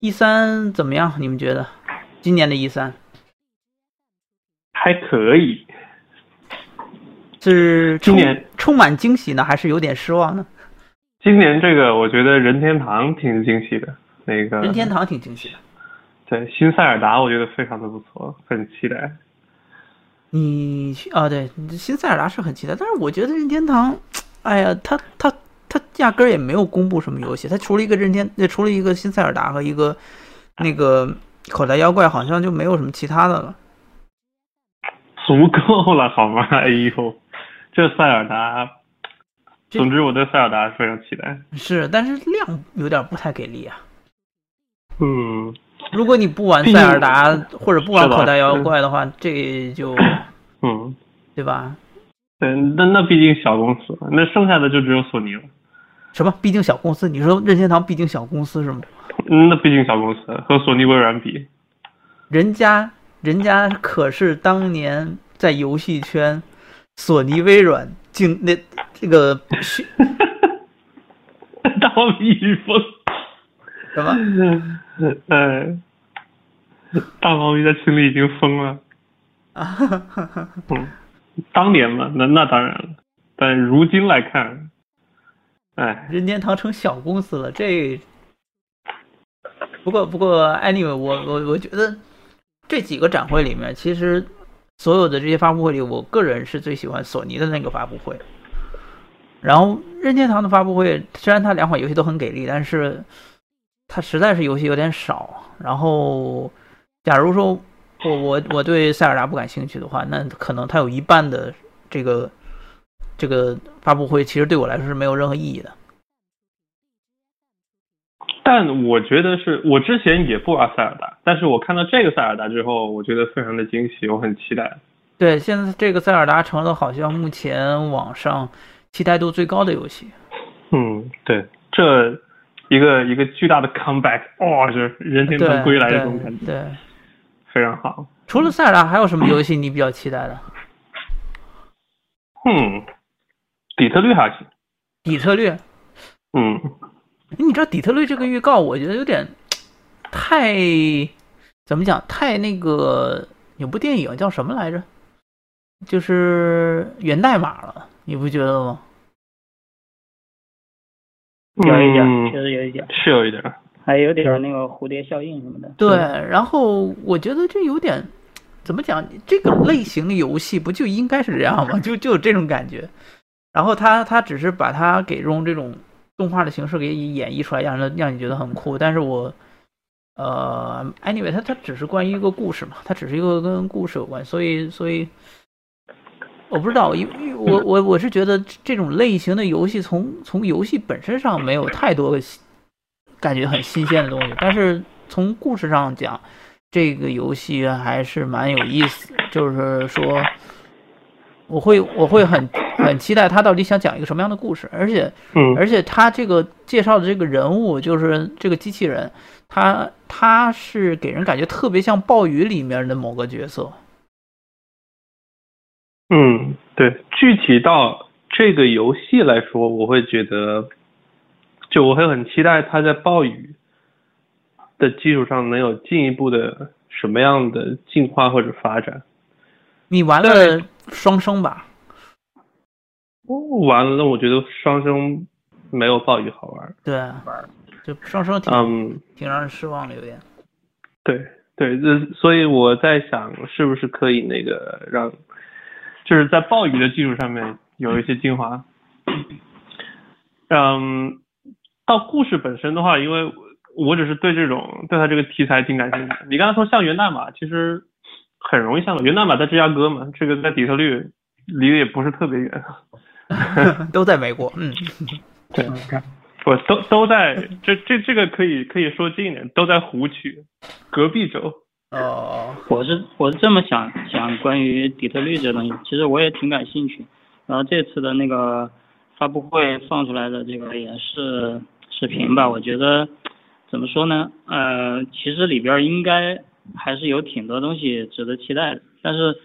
E 三怎么样？你们觉得今年的一三还可以？是今年充满惊喜呢，还是有点失望呢？今年这个我觉得任天堂挺惊喜的，那个任天堂挺惊喜的。对新塞尔达，我觉得非常的不错，很期待。你啊，对，新塞尔达是很期待，但是我觉得任天堂，哎呀，他他他压根儿也没有公布什么游戏，他除了一个任天，那除了一个新塞尔达和一个那个口袋妖怪，好像就没有什么其他的了。足够了好吗？哎呦，这塞尔达，总之我对塞尔达非常期待。是，但是量有点不太给力啊。嗯。如果你不玩塞尔达或者不玩口袋妖怪的话，这就，嗯，对吧？对，那那毕竟小公司，那剩下的就只有索尼了。什么？毕竟小公司？你说任天堂毕竟小公司是吗？嗯，那毕竟小公司和索尼、微软比，人家人家可是当年在游戏圈，索尼、微软竟那这个，大王一语疯。什么？嗯，大猫咪在群里已经疯了。啊，嗯，当年嘛，那那当然了，但如今来看，哎，任天堂成小公司了。这不过不过，anyway，我我我觉得这几个展会里面，其实所有的这些发布会里，我个人是最喜欢索尼的那个发布会。然后任天堂的发布会，虽然它两款游戏都很给力，但是。它实在是游戏有点少，然后，假如说我我我对塞尔达不感兴趣的话，那可能它有一半的这个这个发布会，其实对我来说是没有任何意义的。但我觉得是我之前也不玩塞尔达，但是我看到这个塞尔达之后，我觉得非常的惊喜，我很期待。对，现在这个塞尔达成了好像目前网上期待度最高的游戏。嗯，对，这。一个一个巨大的 comeback，哦，是人天堂归来的这种感觉，对，非常好。除了塞尔达，还有什么游戏你比较期待的？嗯，底特律还行。底特律？嗯。你知道底特律这个预告，我觉得有点太怎么讲？太那个有部电影叫什么来着？就是源代码了，你不觉得吗？有一点，确实有一点，是有一点，还有点那个蝴蝶效应什么的。对，然后我觉得这有点，怎么讲？这个类型的游戏不就应该是这样吗？就就有这种感觉。然后他他只是把它给用这种动画的形式给演绎出来，让人让你觉得很酷。但是我，呃，anyway，它它只是关于一个故事嘛，它只是一个跟故事有关，所以所以。我不知道，因为我我我是觉得这种类型的游戏，从从游戏本身上没有太多的感觉很新鲜的东西，但是从故事上讲，这个游戏还是蛮有意思。就是说，我会我会很很期待他到底想讲一个什么样的故事，而且而且他这个介绍的这个人物，就是这个机器人，他他是给人感觉特别像暴雨里面的某个角色。嗯，对，具体到这个游戏来说，我会觉得，就我会很期待他在暴雨的基础上能有进一步的什么样的进化或者发展。你玩了双生吧？哦，完了，我觉得双生没有暴雨好玩。对，玩就双生挺嗯挺让人失望的，有点。对对，这所以我在想，是不是可以那个让。就是在暴雨的基础上面有一些精华，嗯，到故事本身的话，因为我只是对这种对他这个题材挺感兴趣。你刚才说像源代码，其实很容易像源代码在芝加哥嘛，这个在底特律离得也不是特别远，都在美国，嗯，对，不都都在这这这个可以可以说近一点，都在湖区隔壁州。哦，我是我是这么想想关于底特律这东西，其实我也挺感兴趣。然后这次的那个发布会放出来的这个演示视频吧，我觉得怎么说呢？呃，其实里边应该还是有挺多东西值得期待的。但是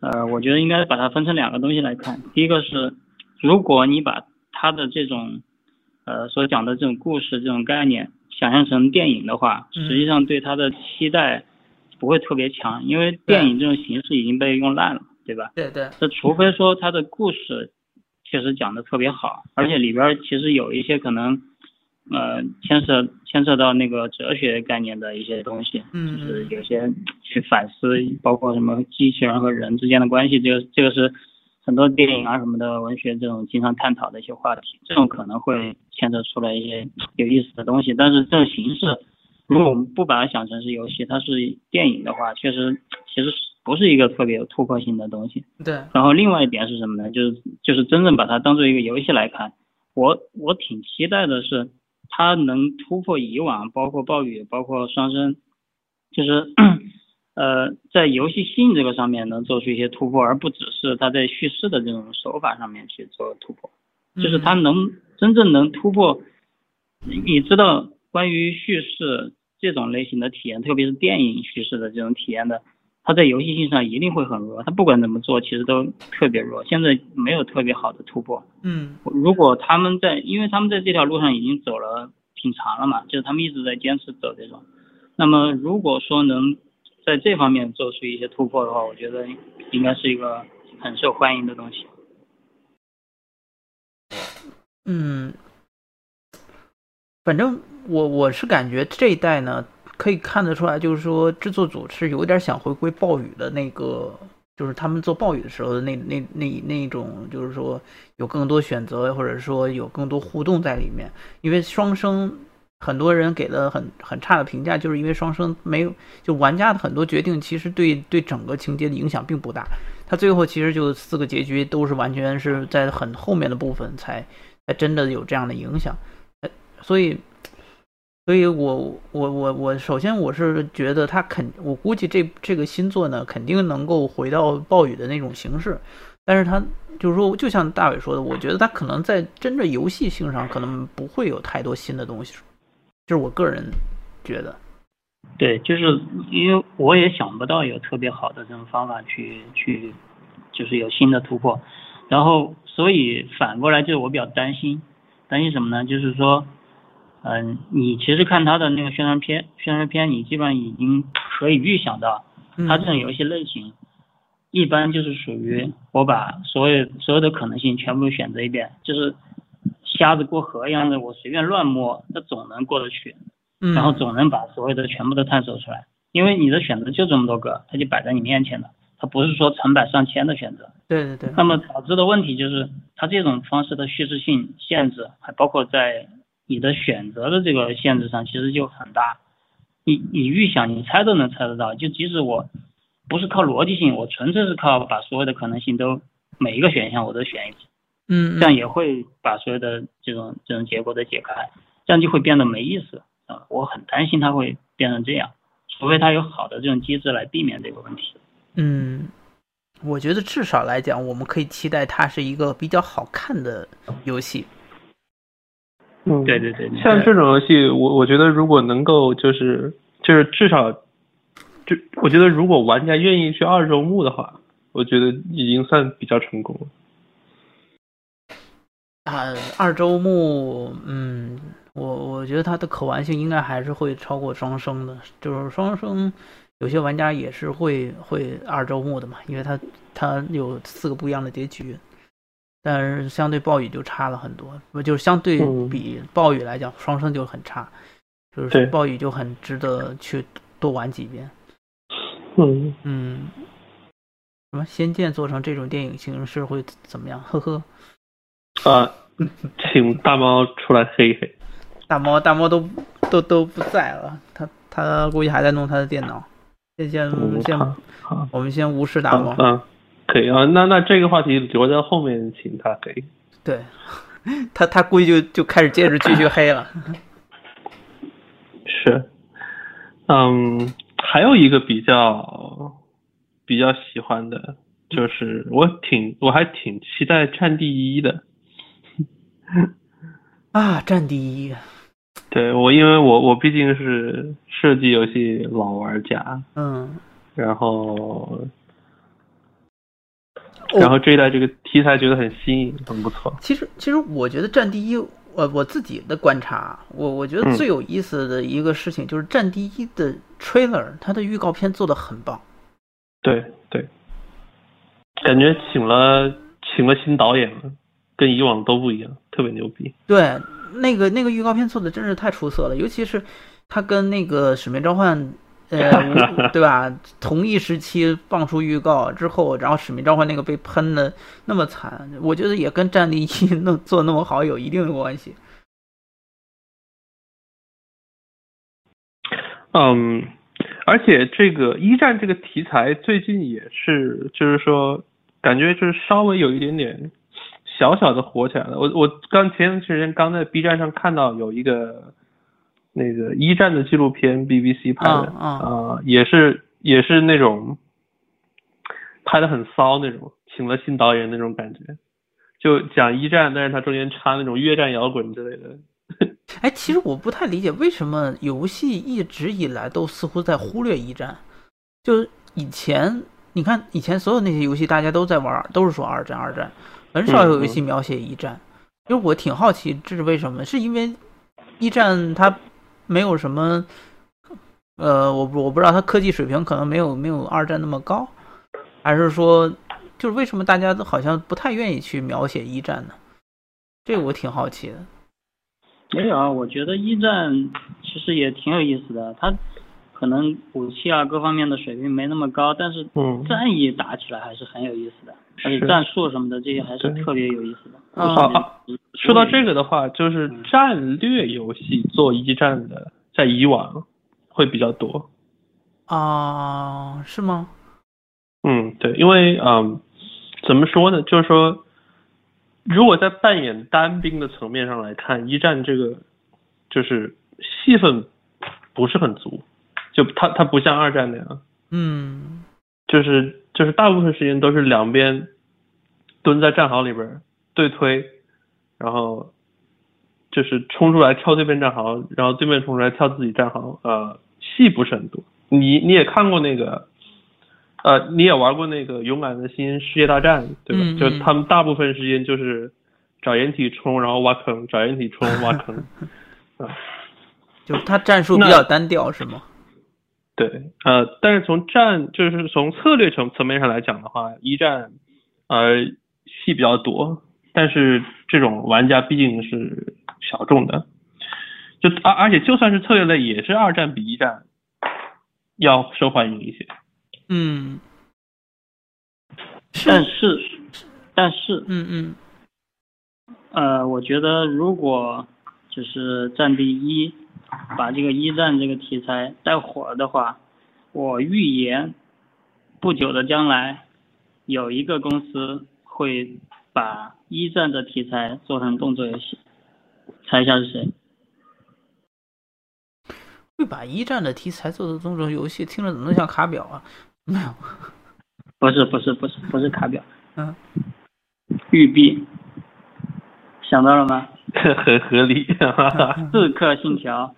呃，我觉得应该把它分成两个东西来看。第一个是，如果你把它的这种呃所讲的这种故事这种概念。想象成电影的话，嗯实际上对它的期待不会特别强，因为电影这种形式已经被用烂了，对吧？对对，这除非说它的故事确实讲的特别好，而且里边其实有一些可能，呃，牵涉牵涉到那个哲学概念的一些东西，嗯就是有些去反思，包括什么机器人和人之间的关系，这个这个是很多电影啊什么的文学这种经常探讨的一些话题，这种可能会牵扯出来一些有意思的东西，但是这种形式，如果我们不把它想成是游戏，它是电影的话，确实其实是不是一个特别有突破性的东西。对，然后另外一点是什么呢？就是就是真正把它当做一个游戏来看，我我挺期待的是它能突破以往，包括暴雨，包括双生，就是 呃在游戏性这个上面能做出一些突破，而不只是它在叙事的这种手法上面去做突破，就是它能真正能突破。你你知道关于叙事这种类型的体验，特别是电影叙事的这种体验的。它在游戏性上一定会很弱，它不管怎么做，其实都特别弱。现在没有特别好的突破。嗯如果他们在，因为他们在这条路上已经走了挺长了嘛，就是他们一直在坚持走这种。那么如果说能在这方面做出一些突破的话，我觉得应该是一个很受欢迎的东西。嗯，反正我我是感觉这一代呢，可以看得出来，就是说制作组是有点想回归暴雨的那个，就是他们做暴雨的时候的那那那那种，就是说有更多选择，或者说有更多互动在里面。因为双生很多人给了很很差的评价，就是因为双生没有，就玩家的很多决定其实对对整个情节的影响并不大。他最后其实就四个结局都是完全是在很后面的部分才才真的有这样的影响。所以，所以我我我我首先我是觉得他肯，我估计这这个新作呢肯定能够回到暴雨的那种形式，但是他就是说，就像大伟说的，我觉得他可能在真正游戏性上可能不会有太多新的东西，就是我个人觉得。对，就是因为我也想不到有特别好的这种方法去去，就是有新的突破，然后所以反过来就是我比较担心，担心什么呢？就是说，嗯、你其实看他的那个宣传片，宣传片你基本上已经可以预想到，嗯它这种游戏类型，一般就是属于我把所有所有的可能性全部选择一遍，就是瞎子过河一样的，我随便乱摸，它总能过得去。嗯，然后总能把所有的全部都探索出来，因为你的选择就这么多个，它就摆在你面前了，它不是说成百上千的选择。对对对，那么导致的问题就是，它这种方式的叙事性限制，还包括在你的选择的这个限制上，其实就很大。你你预想你猜都能猜得到，就即使我不是靠逻辑性，我纯粹是靠把所有的可能性都每一个选项我都选一次，嗯，这样也会把所有的这种这种结果都解开，这样就会变得没意思啊！我很担心它会变成这样，除非它有好的这种机制来避免这个问题。嗯，我觉得至少来讲，我们可以期待它是一个比较好看的游戏。嗯，对对对，像这种游戏，我我觉得如果能够就是就是至少，就我觉得如果玩家愿意去二周目的话，我觉得已经算比较成功了。啊，二周目，嗯，我我觉得它的可玩性应该还是会超过双生的，就是双生有些玩家也是会会二周目的嘛，因为它它有四个不一样的结局，但是相对暴雨就差了很多，不就是相对嗯比暴雨来讲，双生就很差，就是暴雨就很值得去多玩几遍。嗯，嗯，什么《仙剑》做成这种电影形式会怎么样？呵呵，啊，请大猫出来黑一黑。大猫大猫都都都不在了，他他估计还在弄他的电脑。先先嗯，先，好，好，我们先无视大猫。嗯，可以啊。那那这个话题留在后面，请他黑。对，他他估计就就开始接着继续黑了。是，嗯，还有一个比较比较喜欢的，就是我挺我还挺期待 《战地一》的。啊，战第一，对我，因为我我毕竟是射击游戏老玩家，嗯，然后哦然后这一代这个题材觉得很新颖，很不错。其实其实我觉得战地一，我我自己的观察，我我觉得最有意思的一个事情就是《战地一》的 trailer，它的预告片做的很棒。对对，感觉请了请了新导演了，跟以往都不一样，特别牛逼。对，那个那个预告片做的真是太出色了，尤其是他跟那个《使命召唤》。呃，对吧？同一时期放出预告之后，然后《使命召唤》那个被喷的那么惨，我觉得也跟《战地一》弄做那么好有一定的关系。嗯，而且这个一战这个题材最近也是，就是说感觉就是稍微有一点点小小的火起来了。我我刚前段时间刚在 B 站上看到有一个。那个一战的纪录片，BBC 拍的啊，也是也是那种拍的很骚那种，请了新导演那种感觉，就讲一战，但是他中间插那种越战摇滚之类的。哎，其实我不太理解为什么游戏一直以来都似乎在忽略一战，就以前你看以前所有那些游戏大家都在玩，都是说二战二战，很少有游戏描写一战。就我挺好奇这是为什么，是因为一战它。没有什么，呃，我我不知道他科技水平可能没有没有二战那么高，还是说，就是为什么大家都好像不太愿意去描写一战呢？这个我挺好奇的。没有啊，我觉得一战其实也挺有意思的，他可能武器啊各方面的水平没那么高，但是战役打起来还是很有意思的，而且战术什么的这些还是特别有意思的。啊，说到这个的话，就是战略游戏做一战的，在以往会比较多啊，是吗？嗯，对，因为嗯，怎么说呢？就是说，如果在扮演单兵的层面上来看，一战这个就是戏份不是很足，就它它不像二战那样，嗯，就是就是大部分时间都是两边蹲在战壕里边。对推，然后就是冲出来跳对面战壕，然后对面冲出来跳自己战壕，呃，戏不是很多。你你也看过那个，呃，你也玩过那个勇敢的心世界大战，对吧？就他们大部分时间就是找掩体冲，然后挖坑，找掩体冲挖坑，啊，就他战术比较单调，是吗？对，呃，但是从战就是从策略层层面上来讲的话，一战呃戏比较多。但是这种玩家毕竟是小众的，就而而且就算是策略类，也是二战比一战要受欢迎一些。嗯，但是但是嗯嗯，呃，我觉得如果就是战地一把这个一战这个题材带火的话，我预言不久的将来有一个公司会把。一战的题材做成动作游戏，猜一下是谁？会把一战的题材做成动作游戏，听着怎么像卡表啊？没有，不是不是不是不是卡表，嗯，玉璧，想到了吗？很合理，刺客信条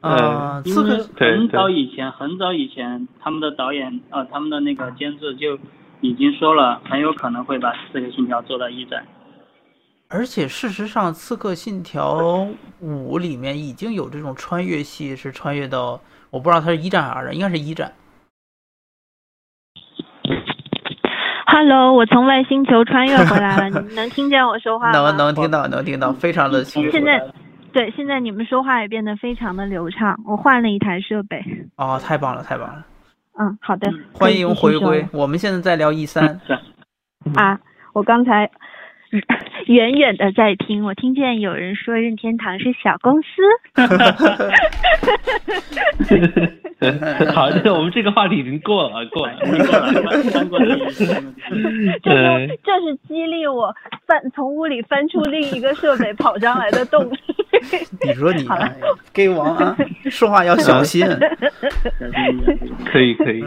啊，刺客很早以前很早以前，他们的导演呃他们的那个监制就已经说了，很有可能会把刺客信条做到一战。而且事实上，《刺客信条五》里面已经有这种穿越戏，是穿越到我不知道它是一战还是二战，应该是一战。Hello，我从外星球穿越回来了，你们能听见我说话吗？能能听到，能听到，非常的清楚。现在对，现在你们说话也变得非常的流畅。我换了一台设备。哦，太棒了，太棒了。嗯，好的。欢迎回归。我们现在在聊 E 三。啊，我刚才。远远的在听，我听见有人说任天堂是小公司。好，我们这个话题已经过了，过了，过了，过了。这是这是激励我翻从屋里翻出另一个设备跑上来的动力。你说你给王啊，说话要小心。可以可以。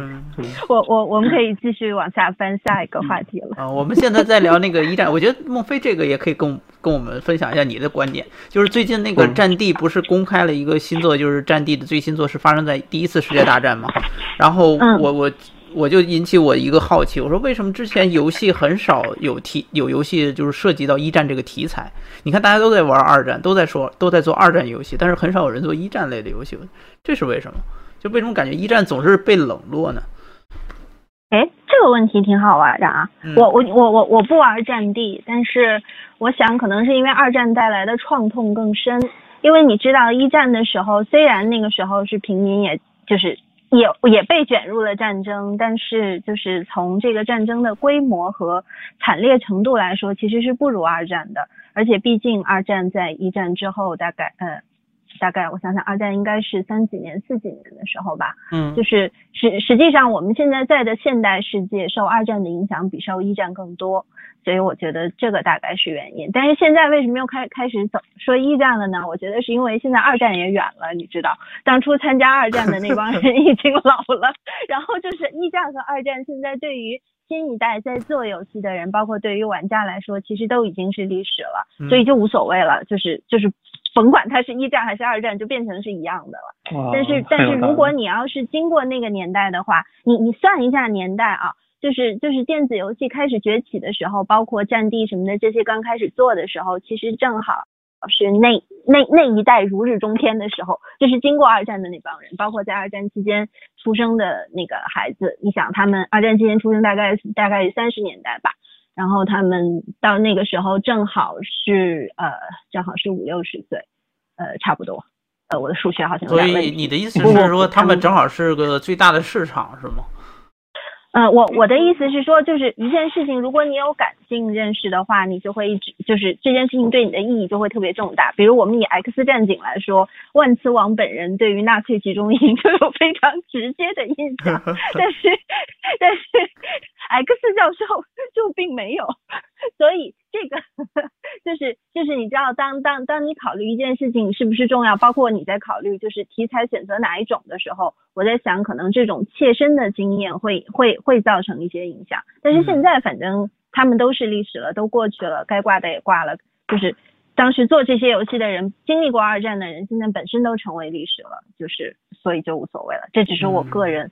我我我们可以继续往下翻下一个话题了。啊，我们现在在聊那个一战，我觉得孟非这个也可以跟跟我们分享一下你的观点。就是最近那个战地不是公开了一个新作，就是战地的最新作是发生在第一次世界大战嘛？然后我我我就引起我一个好奇，我说为什么之前游戏很少有题有游戏就是涉及到一战这个题材？你看大家都在玩二战，都在说都在做二战游戏，但是很少有人做一战类的游戏，这是为什么？就为什么感觉一战总是被冷落呢？哎，这个问题挺好玩的啊！我我我我我不玩战地，但是我想可能是因为二战带来的创痛更深。因为你知道一战的时候，虽然那个时候是平民，也就是也也被卷入了战争，但是就是从这个战争的规模和惨烈程度来说，其实是不如二战的。而且毕竟二战在一战之后，大概呃。大概我想想，二战应该是三几年、四几年的时候吧。嗯，就是实实际上我们现在在的现代世界受二战的影响比受一战更多，所以我觉得这个大概是原因。但是现在为什么又开开始走说一战了呢？我觉得是因为现在二战也远了，你知道，当初参加二战的那帮人 已经老了，然后就是一战和二战现在对于新一代在做游戏的人，包括对于玩家来说，其实都已经是历史了，所以就无所谓了，就是就是。甭管它是一战还是二战，就变成是一样的了。但是，但是如果你要是经过那个年代的话，你你算一下年代啊，就是就是电子游戏开始崛起的时候，包括战地什么的这些刚开始做的时候，其实正好是那那那一代如日中天的时候，就是经过二战的那帮人，包括在二战期间出生的那个孩子，你想他们二战期间出生大概大概三十年代吧。然后他们到那个时候正好是呃，正好是五六十岁，呃，差不多。呃，我的数学好像所以你的意思是说，他们正好是个最大的市场，是吗？呃，我我的意思是说，就是一件事情，如果你有感性认识的话，你就会一直就是这件事情对你的意义就会特别重大。比如我们以 X 战警来说，万磁王本人对于纳粹集中营 就有非常直接的印象，但是 但是 X 教授 就并没有，所以这个 就是就是你知道，当当当你考虑一件事情是不是重要，包括你在考虑就是题材选择哪一种的时候。我在想，可能这种切身的经验会会会造成一些影响，但是现在反正他们都是历史了，都过去了，该挂的也挂了。就是当时做这些游戏的人，经历过二战的人，现在本身都成为历史了，就是所以就无所谓了。这只是我个人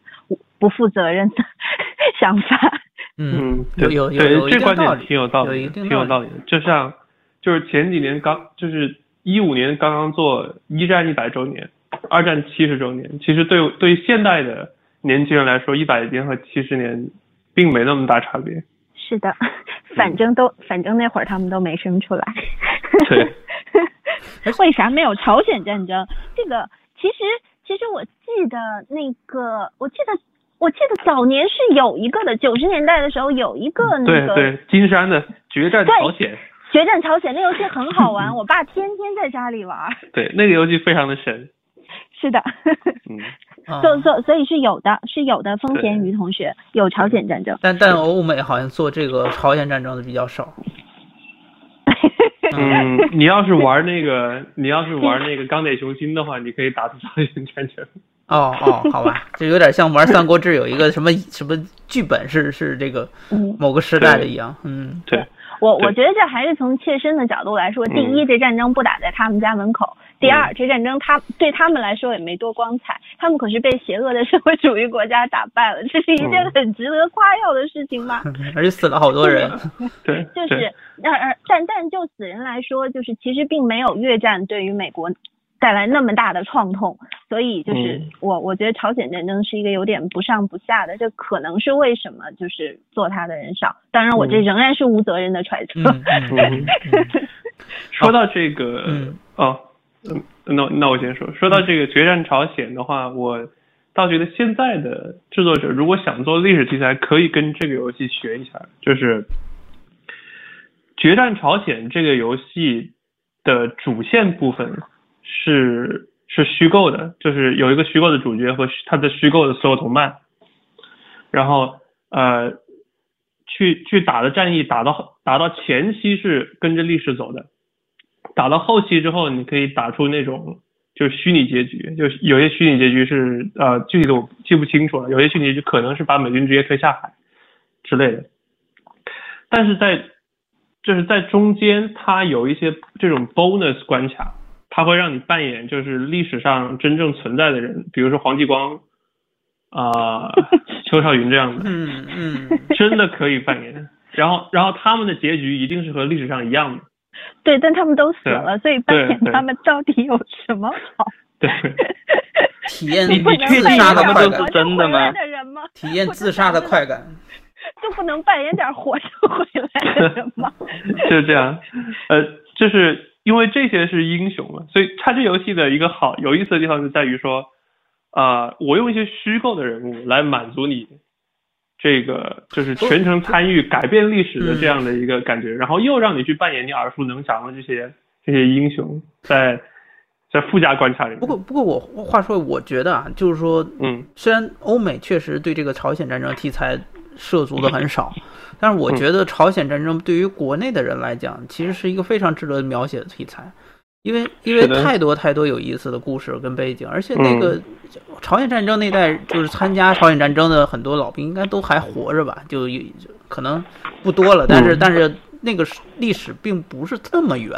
不负责任的 想法。嗯，有有有这观点挺有道理，挺有道理的。就像就是前几年刚就是一五年刚刚做一战一百周年。二战七十周年，其实对对于现代的年轻人来说，一百年和七十年并没那么大差别。是的，反正都反正那会儿他们都没生出来。对。为啥没有朝鲜战争？这个其实其实我记得那个，我记得我记得早年是有一个的，九十年代的时候有一个那个。对对，金山的决战朝鲜。决战朝鲜那游戏很好玩，我爸天天在家里玩。对，那个游戏非常的神。是的，嗯，所所所以是有的，是有的。风贤鱼同学有朝鲜战争，但但欧美好像做这个朝鲜战争的比较少。嗯，你要是玩那个，你要是玩那个钢铁雄心的话，你可以打出朝鲜战争。哦哦，好吧，就有点像玩三国志有一个什么什么剧本是是这个某个时代的一样。嗯，对。我我觉得这还是从切身的角度来说，第一，这战争不打在他们家门口。第二，这战争他对他们来说也没多光彩，他们可是被邪恶的社会主义国家打败了，这是一件很值得夸耀的事情吧？而且死了好多人。对，就是，但但就死人来说，就是其实并没有越战对于美国带来那么大的创痛，所以就是我我觉得朝鲜战争是一个有点不上不下的，这可能是为什么就是做它的人少。当然，我这仍然是无责任的揣测。说到这个，哦。嗯，那那我先说，说到这个决战朝鲜的话，我倒觉得现在的制作者如果想做历史题材，可以跟这个游戏学一下。就是决战朝鲜这个游戏的主线部分是是虚构的，就是有一个虚构的主角和他的虚构的所有同伴，然后呃去去打的战役打到打到前期是跟着历史走的。打到后期之后，你可以打出那种就是虚拟结局，就有些虚拟结局是呃具体的我记不清楚了，有些虚拟结局可能是把美军直接推下海之类的。但是在就是在中间，它有一些这种 bonus 关卡，它会让你扮演就是历史上真正存在的人，比如说黄继光啊，邱少云这样的，嗯嗯，真的可以扮演。然后，然后他们的结局一定是和历史上一样的。对，但他们都死了，所以扮演他们到底有什么好？对，体验你自不能扮演杀的快感他们都是，真的吗？体验自杀的快感。就不能扮演点活着回来的人吗？就是这样。呃，就是因为这些是英雄嘛，所以它这游戏的一个好有意思的地方就在于说，啊、我用一些虚构的人物来满足你这个就是全程参与改变历史的这样的一个感觉，然后又让你去扮演你耳熟能详的这些这些英雄，在在附加关卡里面。不过不过我话说，我觉得啊，就是说，嗯虽然欧美确实对这个朝鲜战争题材涉足的很少，但是我觉得朝鲜战争对于国内的人来讲，其实是一个非常值得描写的题材，因为因为太多太多有意思的故事跟背景，而且那个朝鲜战争那代就是参加朝鲜战争的很多老兵应该都还活着吧，就有可能不多了，但是嗯。但是那个历史并不是这么远，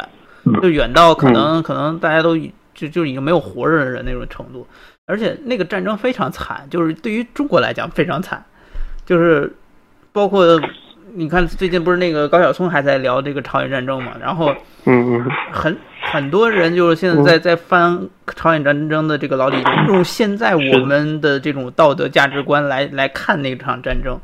就远到可能可能大家都已就就已经没有活着的人那种程度，而且那个战争非常惨，就是对于中国来讲非常惨，就是包括你看最近不是那个高晓松还在聊这个朝鲜战争嘛，然后嗯嗯。很很多人就是现在在在翻朝鲜战争的这个老底，用现在我们的这种道德价值观来来看那场战争，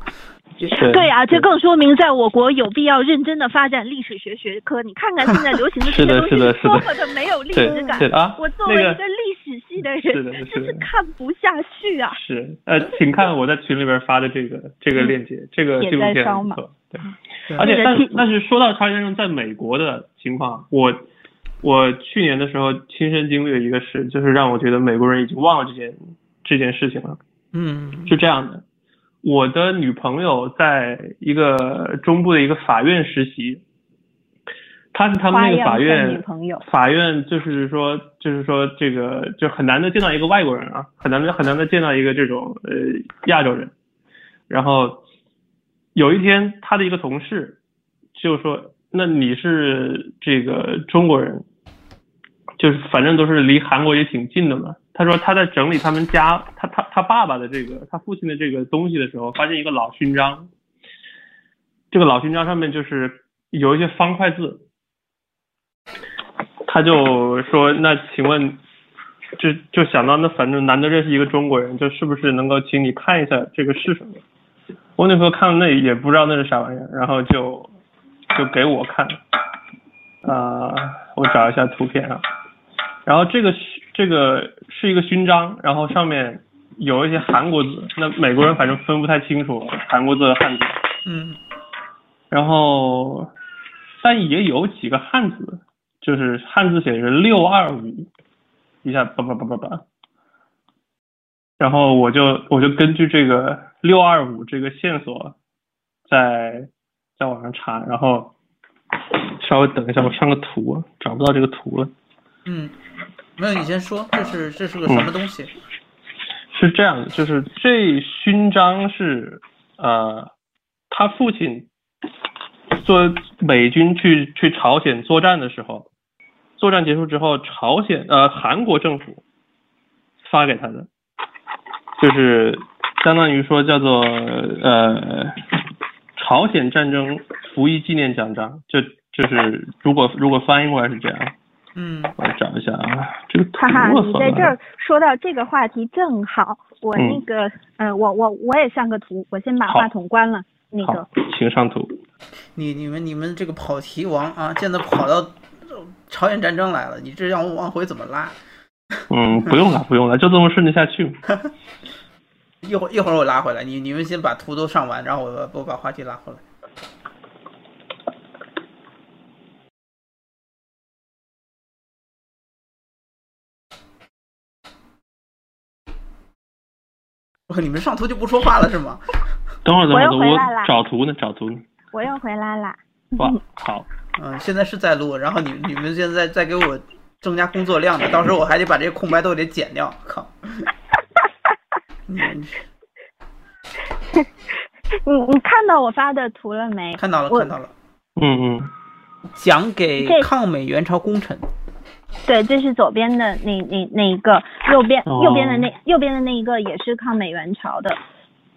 对对啊，这更说明在我国有必要认真的发展历史学学科。你看看现在流行的这些东西 多么的没有历对史感对。啊，我作为一个个历史系的人，真是的。就是看不下去啊。是，呃，请看我在群里边发的这个这个链接，这个铁纪录片在烧嘛。很不错，对。对。而且，但是但是说到朝鲜战争在美国的情况，我我去年的时候亲身经历了一个事，就是让我觉得美国人已经忘了这件这件事情了。嗯。是这样的，我的女朋友在一个中部的一个法院实习，她是他们那个法院法院就是说就是说这个就很难的见到一个外国人啊，很难的很难的见到一个这种呃亚洲人，然后有一天他的一个同事就说，那你是这个中国人，就是反正都是离韩国也挺近的嘛。他说他在整理他们家他他他爸爸的这个他父亲的这个东西的时候，发现一个老勋章。这个老勋章上面就是有一些方块字，他就说：“那请问，就就想到那反正难得认识一个中国人，就是不是能够请你看一下这个是什么？”我那时候看了那也不知道那是啥玩意儿，然后就就给我看，啊、我找一下图片啊，然后这个勋这个是一个勋章，然后上面有一些韩国字，那美国人反正分不太清楚韩国字和汉字，嗯。然后但也有几个汉字，就是汉字写是六二五，一下叭叭叭叭叭，然后我就我就根据这个六二五这个线索，在在网上查，然后稍微等一下，我上个图啊，找不到这个图了。嗯，没有，你先说，这是这是个什么东西？是这样的，就是这勋章是呃，他父亲做美军去去朝鲜作战的时候，作战结束之后，朝鲜呃韩国政府发给他的，就是相当于说叫做呃朝鲜战争服役纪念奖章，就就是如果如果翻译过来是这样，嗯我找一下啊，这个哈哈，你在这儿说到这个话题正好，我嗯那个，呃，我我我也上个图，我先把话筒关了。那个，请上图。你你们你们这个跑题王啊，现在跑到朝鲜战争来了，你这让我往回怎么拉？嗯，不用了，不用了，就这么顺着下去嘛。一会儿一会儿我拉回来，你你们先把图都上完，然后我我把话题拉回来。你们上图就不说话了是吗？等会儿，等会儿，我找图呢，找图呢。我又回来啦。哇，好，嗯，现在是在录，然后你你们现在在给我增加工作量呢，到时候我还得把这些空白都得剪掉。靠！你你你看到我发的图了没？看到了看到了，嗯嗯，讲给抗美援朝功臣。对，这是左边的那那那一个，右边哦右边的那右边的那一个也是抗美援朝的。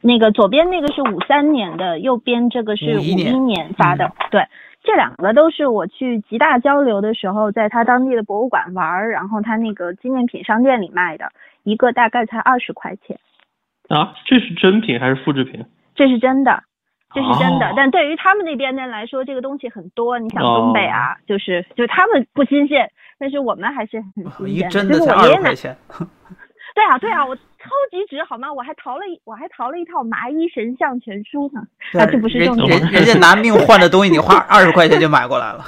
那个左边那个是五三年的，右边这个是五一年发的。对，这两个都是我去吉大交流的时候，在他当地的博物馆玩，然后他那个纪念品商店里卖的，一个大概才二十块钱。啊，这是真品还是复制品？这是真的，这是真的。但对于他们那边的来说，这个东西很多。你想东北啊，就是就他们不新鲜，但是我们还是很新鲜。真的才二十块钱。对啊，对啊，我超级值好吗？我还淘了一我还淘了一套麻衣神像全书呢。啊，这不是重点。人人家拿命换的东西，你花二十块钱就买过来了。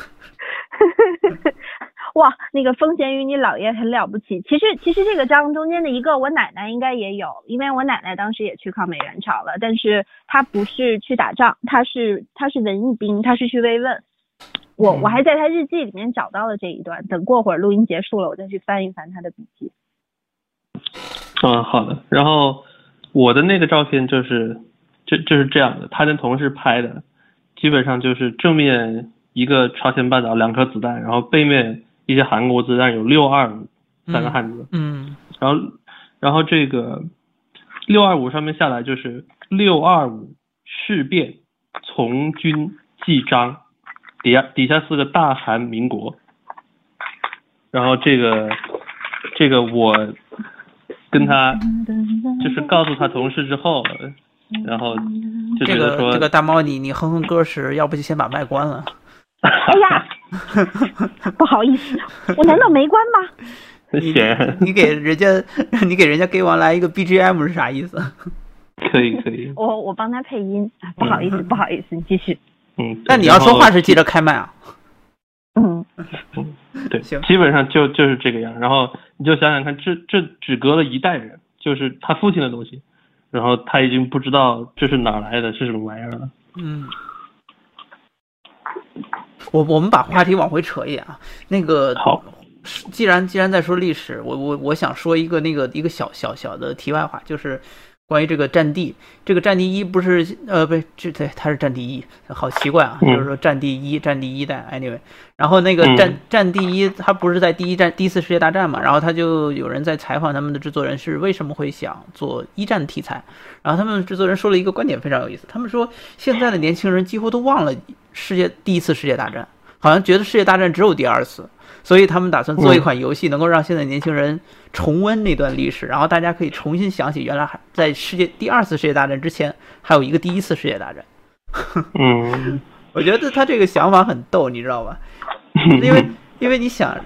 哇，那个风闲与，你姥爷很了不起。其实，其实这个章中间的一个，我奶奶应该也有，因为我奶奶当时也去抗美援朝了，但是她不是去打仗，她是她是文艺兵，她是去慰问。我我还在他日记里面找到了这一段，等过会儿录音结束了，我再去翻一翻他的笔记。嗯，好的。然后我的那个照片就是，就就是这样的，他跟同事拍的，基本上就是正面一个朝鲜半岛两颗子弹，然后背面。一些韩国子弹有六二五三个汉字，嗯，然后，然后这个六二五上面下来就是六二五事变从军记章，底下底下四个大韩民国，然后这个这个我跟他就是告诉他同事之后，然后就觉得说这个大猫你你哼哼歌时，要不就先把麦关了。哎呀，不好意思，我难道没关吗？你你给人家，你给人家给完来一个 BGM 是啥意思？可以可以。我我帮他配音，不好意思不好意思，你继续。嗯，那你要说话是记得开麦啊。嗯嗯，对，行，基本上就就是这个样。然后你就想想看，这这只隔了一代人，就是他父亲的东西，然后他已经不知道这是哪来的，是什么玩意儿了。嗯。我我们把话题往回扯一点啊，那个好，既然既然在说历史，我我我想说一个那个一个小小小的题外话，就是关于这个战地，这个战地一不是呃不这对它是战地一，好奇怪啊，就是说战地一战地一代，anyway，然后那个战战地一它不是在第一战第一次世界大战嘛，然后他就有人在采访他们的制作人是为什么会想做一战题材，然后他们制作人说了一个观点非常有意思，他们说现在的年轻人几乎都忘了。世界第一次世界大战，好像觉得世界大战只有第二次，所以他们打算做一款游戏，能够让现在年轻人重温那段历史，然后大家可以重新想起原来还在世界第二次世界大战之前还有一个第一次世界大战。嗯，我觉得他这个想法很逗，你知道吧？因为因为你想，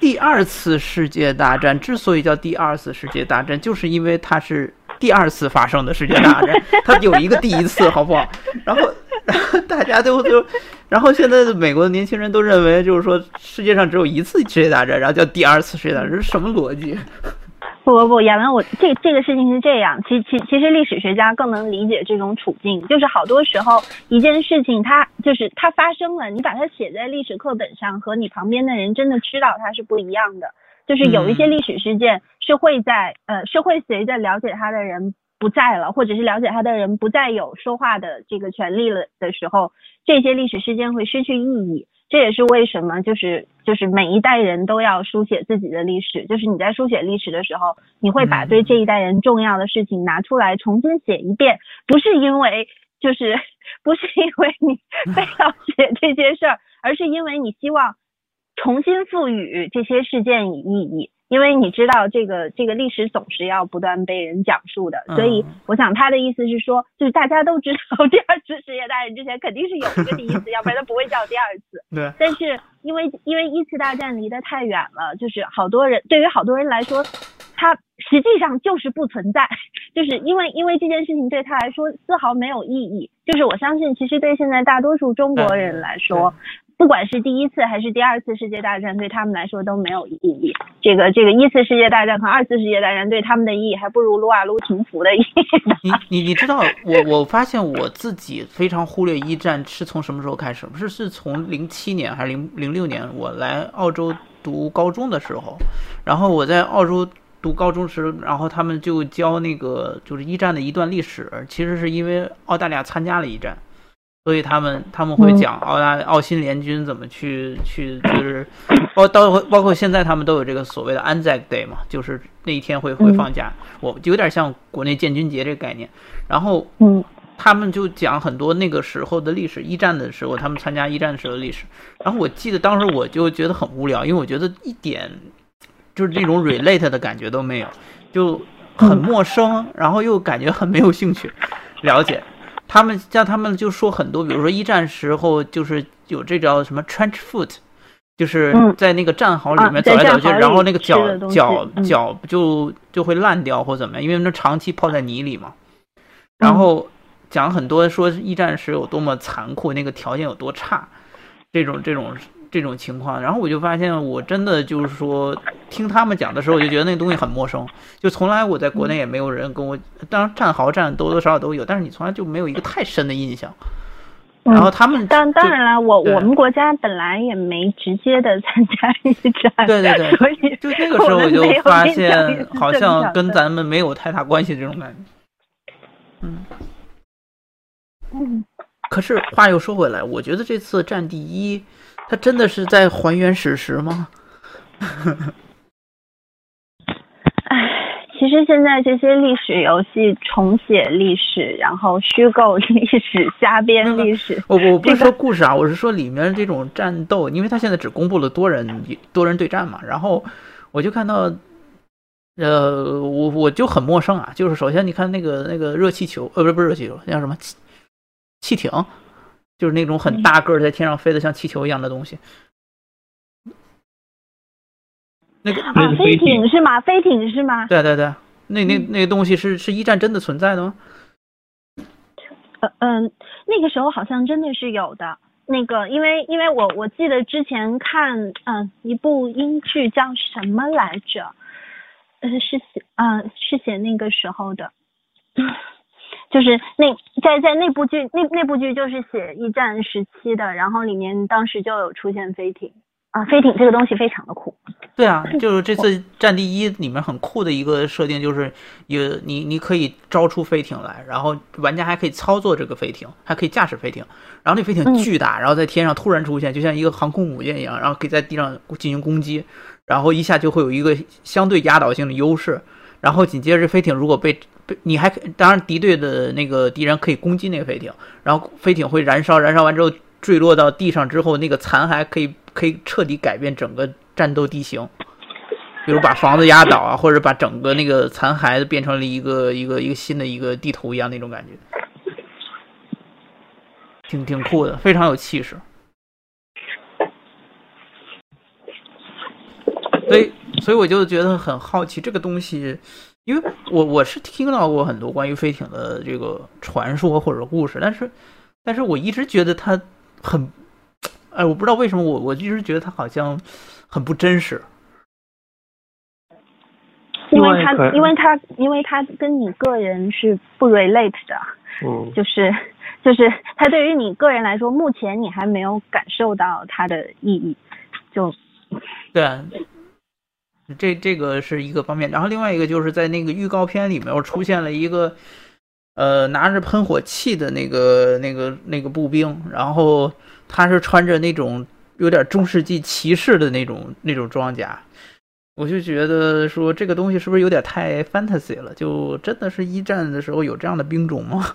第二次世界大战之所以叫第二次世界大战，就是因为它是第二次发生的世界大战，它有一个第一次，好不好？然后。然 后大家都都，然后现在的美国的年轻人都认为，就是说世界上只有一次世界大战，然后叫第二次世界大战，这是什么逻辑？不不不，亚文，我这这个事情是这样，其其其实历史学家更能理解这种处境，就是好多时候一件事情它就是它发生了，你把它写在历史课本上，和你旁边的人真的知道它是不一样的，就是有一些历史事件是会在呃是会随着了解它的人。不在了，或者是了解他的人不再有说话的这个权利了的时候，这些历史事件会失去意义。这也是为什么，就是就是每一代人都要书写自己的历史。就是你在书写历史的时候，你会把对这一代人重要的事情拿出来重新写一遍，不是因为就是 不是因为你 非要写这些事儿，而是因为你希望重新赋予这些事件以意义。因为你知道这个这个历史总是要不断被人讲述的，所以我想他的意思是说，就是大家都知道 第二次世界大战之前肯定是有一个第一次，要不然他不会叫第二次。对。但是因为因为一次大战离得太远了，就是好多人对于好多人来说，它实际上就是不存在，就是因为因为这件事情对他来说丝毫没有意义。就是我相信，其实对现在大多数中国人来说。不管是第一次还是第二次世界大战，对他们来说都没有意义。这个这个一次世界大战和二次世界大战对他们的意义，还不如撸啊撸停服的意义。你你你知道，我我发现我自己非常忽略一战是从什么时候开始？不是是从零七年还是零零六年？我来澳洲读高中的时候，然后我在澳洲读高中时，然后他们就教那个就是一战的一段历史。其实是因为澳大利亚参加了一战。所以他们他们会讲澳大澳新联军怎么去去就是包到包括现在他们都有这个所谓的 Anzac Day 嘛，就是那一天会会放假，我有点像国内建军节这个概念。然后嗯他们就讲很多那个时候的历史，一战的时候他们参加一战时候的历史。然后我记得当时我就觉得很无聊，因为我觉得一点就是那种 relate 的感觉都没有，就很陌生，然后又感觉很没有兴趣了解。他们像他们就说很多，比如说一战时候就是有这叫什么 trench foot，就是嗯在那个战壕里啊面走来走去，然后那个脚脚嗯脚就就会烂掉或怎么样，因为那长期泡在泥里嘛。嗯然后讲很多说一战时有多么残酷，那个条件有多差，这种这种这种情况。然后我就发现，我真的就是说听他们讲的时候，我就觉得那个东西很陌生，就从来我在国内也没有人跟我，当然战壕战多多少少都有，但是你从来就没有一个太深的印象。嗯然后他们当当然了，我我们国家本来也没直接的参加一战，对对对所以就那个时候我就发现，好像跟咱们没有太大关系这种感觉。嗯，嗯可是话又说回来，我觉得这次战第一，它真的是在还原史实吗？唉，其实现在这些历史游戏重写历史，然后虚构历史、瞎编历史，我我不是说故事啊，我是说里面这种战斗，因为他现在只公布了多人多人对战嘛，然后我就看到，呃，我我就很陌生啊，就是首先你看那个那个热气球，呃，不是不是热气球，那叫什么气气艇，就是那种很大个儿在天上飞的像气球一样的东西，那个啊，飞艇艇是吗？飞艇是吗？对对对，那那那个东西是是一战真的存在的吗？呃嗯，那个时候好像真的是有的。那个，因为因为我我记得之前看嗯一部英剧叫什么来着？呃，是写啊、是写那个时候的，就是那在在那部剧那那部剧就是写一战时期的，然后里面当时就有出现飞艇。啊，飞艇这个东西非常的酷。对啊，就是这次《战地一》里面很酷的一个设定，就是有你你可以招出飞艇来，然后玩家还可以操作这个飞艇，还可以驾驶飞艇，然后那飞艇嗯。巨大，然后在天上突然出现，就像一个航空母舰一样，然后可以在地上进行攻击，然后一下就会有一个相对压倒性的优势，然后紧接着这飞艇如果被被你还可当然敌对的那个敌人可以攻击那个飞艇，然后飞艇会燃烧，燃烧完之后坠落到地上之后，那个残骸可以可以彻底改变整个战斗地形。比如把房子压倒啊，或者把整个那个残骸变成了一个一个一个新的一个地图一样那种感觉，挺挺酷的，非常有气势。所以，所以我就觉得很好奇这个东西，因为我我是听到过很多关于飞艇的这个传说或者故事，但是，但是我一直觉得它很，哎，我不知道为什么我我一直觉得它好像很不真实。因为它因为它，因为它跟你个人是不 relate 的，嗯，就是就是它对于你个人来说，目前你还没有感受到它的意义，就对啊，这这个是一个方面，然后另外一个就是在那个预告片里面我出现了一个，呃，拿着喷火器的那个那个那个步兵，然后他是穿着那种有点中世纪骑士的那种那种装甲，我就觉得说这个东西是不是有点太 fantasy 了？就真的是一战的时候有这样的兵种吗？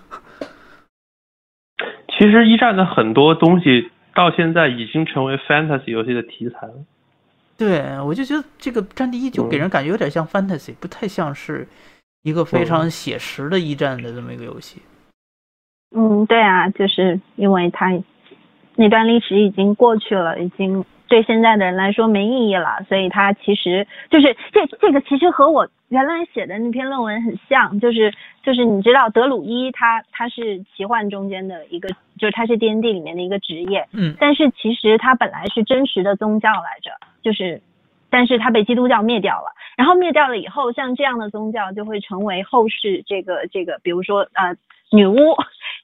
其实一战的很多东西到现在已经成为 fantasy 游戏的题材了。对，我就觉得这个《战地一》就给人感觉有点像 fantasy，不太像是一个非常写实的一战的这么一个游戏。嗯，对啊，就是因为它那段历史已经过去了，已经对现在的人来说没意义了，所以它其实就是这这个其实和我原来写的那篇论文很像，就是就是你知道德鲁伊他他是奇幻中间的一个，就是他是 D N D 里面的一个职业，嗯，但是其实他本来是真实的宗教来着，就是，但是他被基督教灭掉了。然后灭掉了以后，像这样的宗教就会成为后世这个这个，比如说呃女巫，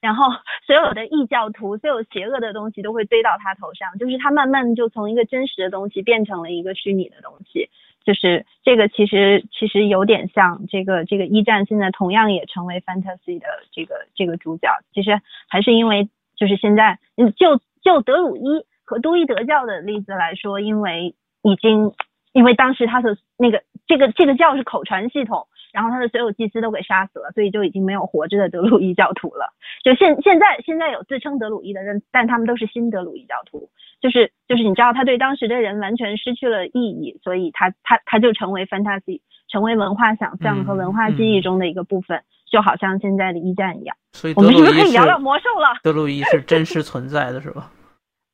然后所有的异教徒，所有邪恶的东西都会堆到他头上，就是他慢慢就从一个真实的东西变成了一个虚拟的东西。就是这个其实其实有点像这个这个一战现在同样也成为 fantasy 的这个这个主角，其实还是因为就是现在，嗯，就就德鲁伊和都伊德教的例子来说，因为已经，因为当时他的那个这个这个教是口传系统，然后他的所有祭司都给杀死了，所以就已经没有活着的德鲁伊教徒了。就现现在现在有自称德鲁伊的人，但他们都是新德鲁伊教徒，就是就是你知道他对当时的人完全失去了意义，所以他他他就成为 fantasy，成为文化想象和文化记忆中的一个部分。就好像现在的一战一样，所以我们是不是可以聊聊魔兽了？德鲁伊是真实存在的，是吧？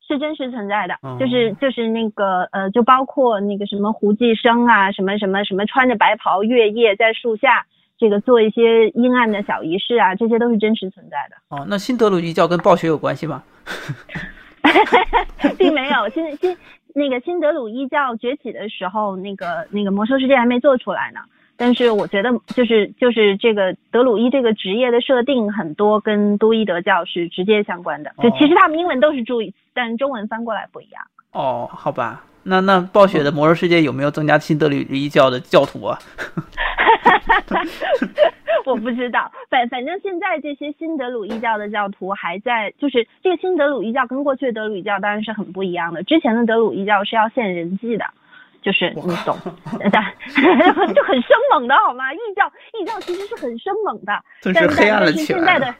是真实存在的，就是就是那个呃，就包括那个什么胡寄生啊，什么什么什么穿着白袍月夜在树下这个做一些阴暗的小仪式啊，这些都是真实存在的。哦，那新德鲁伊教跟暴雪有关系吗？并没有，新新那个新德鲁伊教崛起的时候，那个那个魔兽世界还没做出来呢。但是我觉得，就是就是这个德鲁伊这个职业的设定，很多跟都伊德教是直接相关的。就其实他们英文都是注意，但中文翻过来不一样。哦，好吧，那那暴雪的魔兽世界有没有增加新德鲁伊教的教徒啊？我不知道，反反正现在这些新德鲁伊教的教徒还在，就是这个新德鲁伊教跟过去的德鲁伊教当然是很不一样的。之前的德鲁伊教是要献人祭的。就是你懂，但 就很生猛的好吗？异教异教其实是很生猛的，但是黑暗了起来。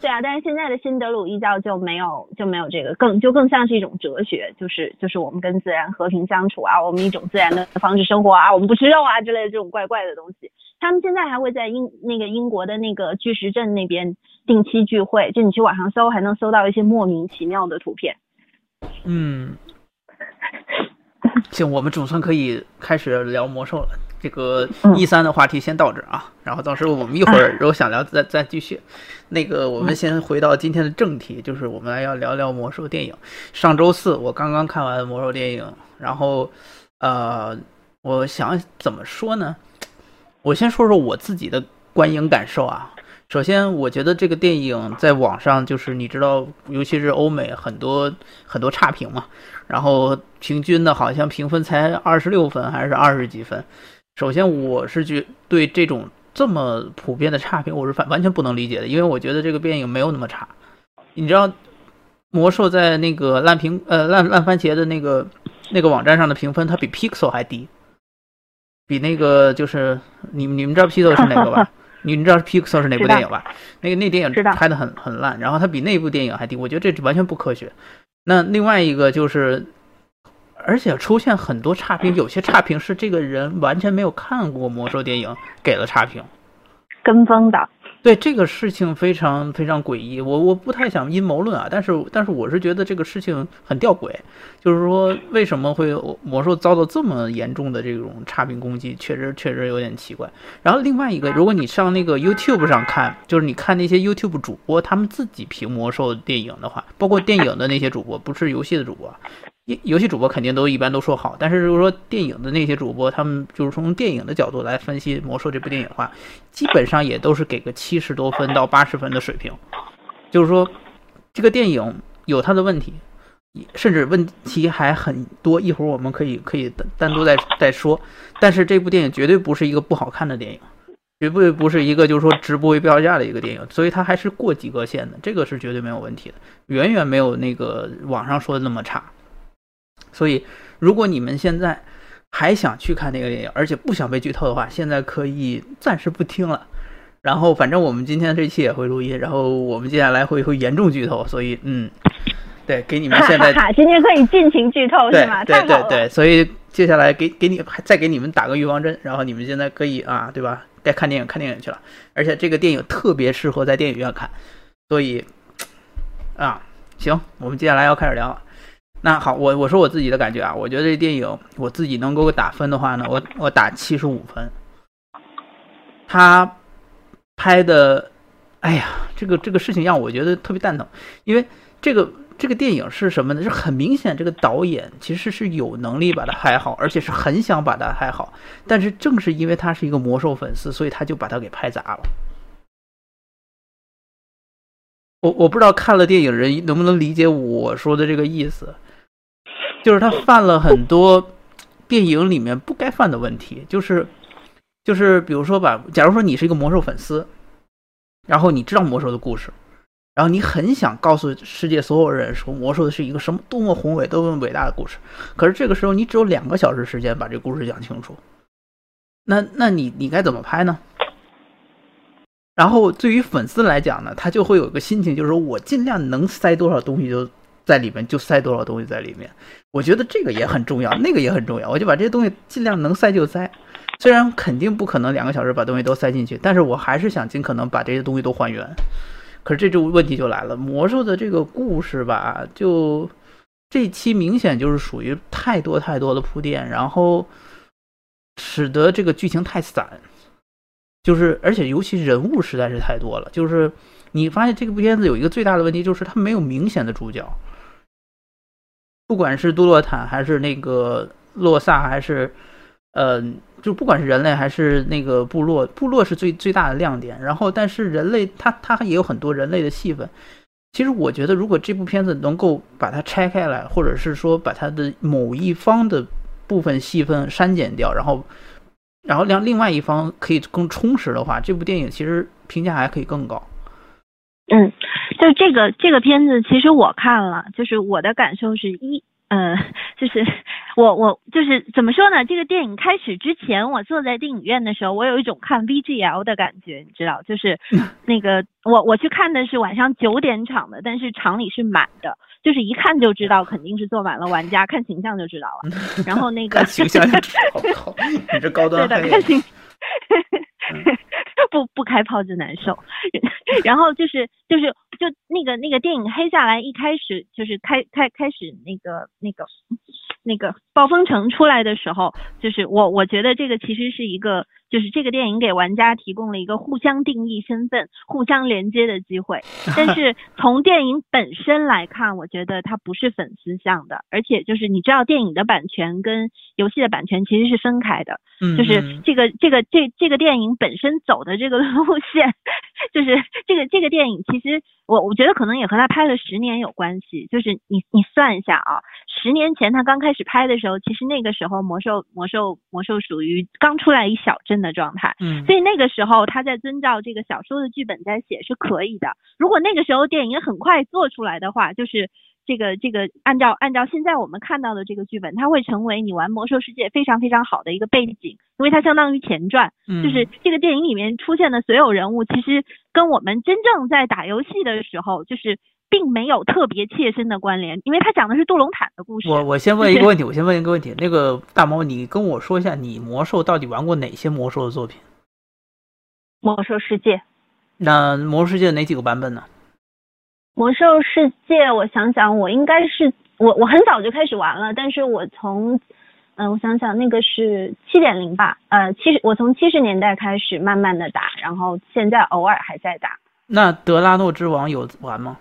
对啊，但是现在的新德鲁异教就没有就没有这个，更就更像是一种哲学，就是就是我们跟自然和平相处啊，我们一种自然的方式生活啊，我们不吃肉啊之类的这种怪怪的东西。他们现在还会在英那个英国的那个巨石阵那边定期聚会，就你去网上搜还能搜到一些莫名其妙的图片。嗯。行，我们总算可以开始聊魔兽了。这个一三的话题先到这啊，然后到时候我们一会儿如果想聊再再继续。那个，我们先回到今天的正题，就是我们来要聊聊魔兽电影。上周四我刚刚看完魔兽电影，然后呃，我想怎么说呢？我先说说我自己的观影感受啊。首先，我觉得这个电影在网上就是你知道，尤其是欧美很多很多差评嘛。然后平均的好像评分才二十六分还是二十几分。首先，我是觉对这种这么普遍的差评，我是完完全不能理解的，因为我觉得这个电影没有那么差。你知道，魔兽在那个烂评呃烂烂番茄的那个那个网站上的评分，它比 Pixel 还低，比那个就是你们你们知道 Pixel 是哪个吧？你们知道 Pixel 是哪部电影吧？那个那电影拍的很很烂，然后它比那部电影还低，我觉得这完全不科学。那另外一个就是，而且出现很多差评，有些差评是这个人完全没有看过魔兽电影给了差评，跟风的。对这个事情非常非常诡异，我我不太想阴谋论啊，但是但是我是觉得这个事情很吊诡，就是说为什么会魔兽遭到这么严重的这种差评攻击，确实确实有点奇怪。然后另外一个，如果你上那个 YouTube 上看，就是你看那些 YouTube 主播他们自己评魔兽电影的话，包括电影的那些主播，不是游戏的主播。游戏主播肯定都一般都说好，但是如果说电影的那些主播，他们就是从电影的角度来分析《魔兽》这部电影的话，基本上也都是给个七十多分到八十分的水平。就是说，这个电影有它的问题，甚至问题还很多。一会儿我们可以可以单单独再再说。但是这部电影绝对不是一个不好看的电影，绝对不是一个就是说值不回票价的一个电影，所以它还是过及格线的，这个是绝对没有问题的，远远没有那个网上说的那么差。所以，如果你们现在还想去看那个电影，而且不想被剧透的话，现在可以暂时不听了。然后，反正我们今天这期也会录音，然后我们接下来会会严重剧透，所以，嗯，对，给你们现在今天可以尽情剧透是吗？对对对，所以接下来给给你再给你们打个预防针，然后你们现在可以啊，对吧？该看电影看电影去了，而且这个电影特别适合在电影院看，所以啊，行，我们接下来要开始聊了。那好，我我说我自己的感觉啊，我觉得这电影我自己能给我打分的话呢，我我打七十五分。他拍的，哎呀，这个这个事情让我觉得特别蛋疼，因为这个这个电影是什么呢？是很明显，这个导演其实是有能力把它拍好，而且是很想把它拍好，但是正是因为他是一个魔兽粉丝，所以他就把它给拍砸了。我我不知道看了电影人能不能理解我说的这个意思。就是他犯了很多电影里面不该犯的问题，就是就是比如说吧，假如说你是一个魔兽粉丝，然后你知道魔兽的故事，然后你很想告诉世界所有人说魔兽是一个什么多么宏伟、多么伟大的故事，可是这个时候你只有两个小时时间把这故事讲清楚，那那你你该怎么拍呢？然后对于粉丝来讲呢，他就会有一个心情，就是说我尽量能塞多少东西就在里面，就塞多少东西在里面。我觉得这个也很重要，那个也很重要，我就把这些东西尽量能塞就塞。虽然肯定不可能两个小时把东西都塞进去，但是我还是想尽可能把这些东西都还原。可是这就问题就来了，魔兽的这个故事吧，就这期明显就是属于太多太多的铺垫，然后使得这个剧情太散。就是，而且尤其人物实在是太多了。就是你发现这部片子有一个最大的问题，就是它没有明显的主角，不管是杜洛坦还是那个洛萨，还是呃，就不管是人类还是那个部落，部落是最最大的亮点。然后，但是人类它它也有很多人类的戏份。其实我觉得，如果这部片子能够把它拆开来，或者是说把它的某一方的部分戏份删减掉，然后。然后让另外一方可以更充实的话，这部电影其实评价还可以更高。嗯，就这个这个片子，其实我看了，就是我的感受是一，呃，就是我我就是怎么说呢？这个电影开始之前，我坐在电影院的时候，我有一种看 VGL 的感觉，你知道，就是 那个我我去看的是晚上九点场的，但是场里是满的。就是一看就知道肯定是坐满了玩家，看形象就知道了。然后那个 你这高端对的，看形 不不开炮就难受。然后就是就是就那个那个电影黑下来，一开始就是开开开始那个那个那个暴风城出来的时候，就是我我觉得这个其实是一个。就是这个电影给玩家提供了一个互相定义身份、互相连接的机会，但是从电影本身来看，我觉得它不是粉丝向的，而且就是你知道，电影的版权跟游戏的版权其实是分开的，就是这个这个这这个电影本身走的这个路线，就是这个这个电影其实我我觉得可能也和他拍了十年有关系，就是你你算一下啊，十年前他刚开始拍的时候，其实那个时候魔兽魔兽魔兽属于刚出来一小阵。的状态，嗯，所以那个时候他在遵照这个小说的剧本在写是可以的。如果那个时候电影很快做出来的话，就是这个这个按照按照现在我们看到的这个剧本，它会成为你玩魔兽世界非常非常好的一个背景，因为它相当于前传，就是这个电影里面出现的所有人物，其实跟我们真正在打游戏的时候，就是。并没有特别切身的关联，因为他讲的是杜隆坦的故事。我我先问一个问题，我先问一个问题，那个大毛，你跟我说一下，你魔兽到底玩过哪些魔兽的作品？魔兽世界。那魔兽世界哪几个版本呢？魔兽世界，我想想，我应该是我我很早就开始玩了，但是我从嗯，我想想，那个是七点零吧，呃，七十，我从七十年代开始慢慢的打，然后现在偶尔还在打。那德拉诺之王有玩吗？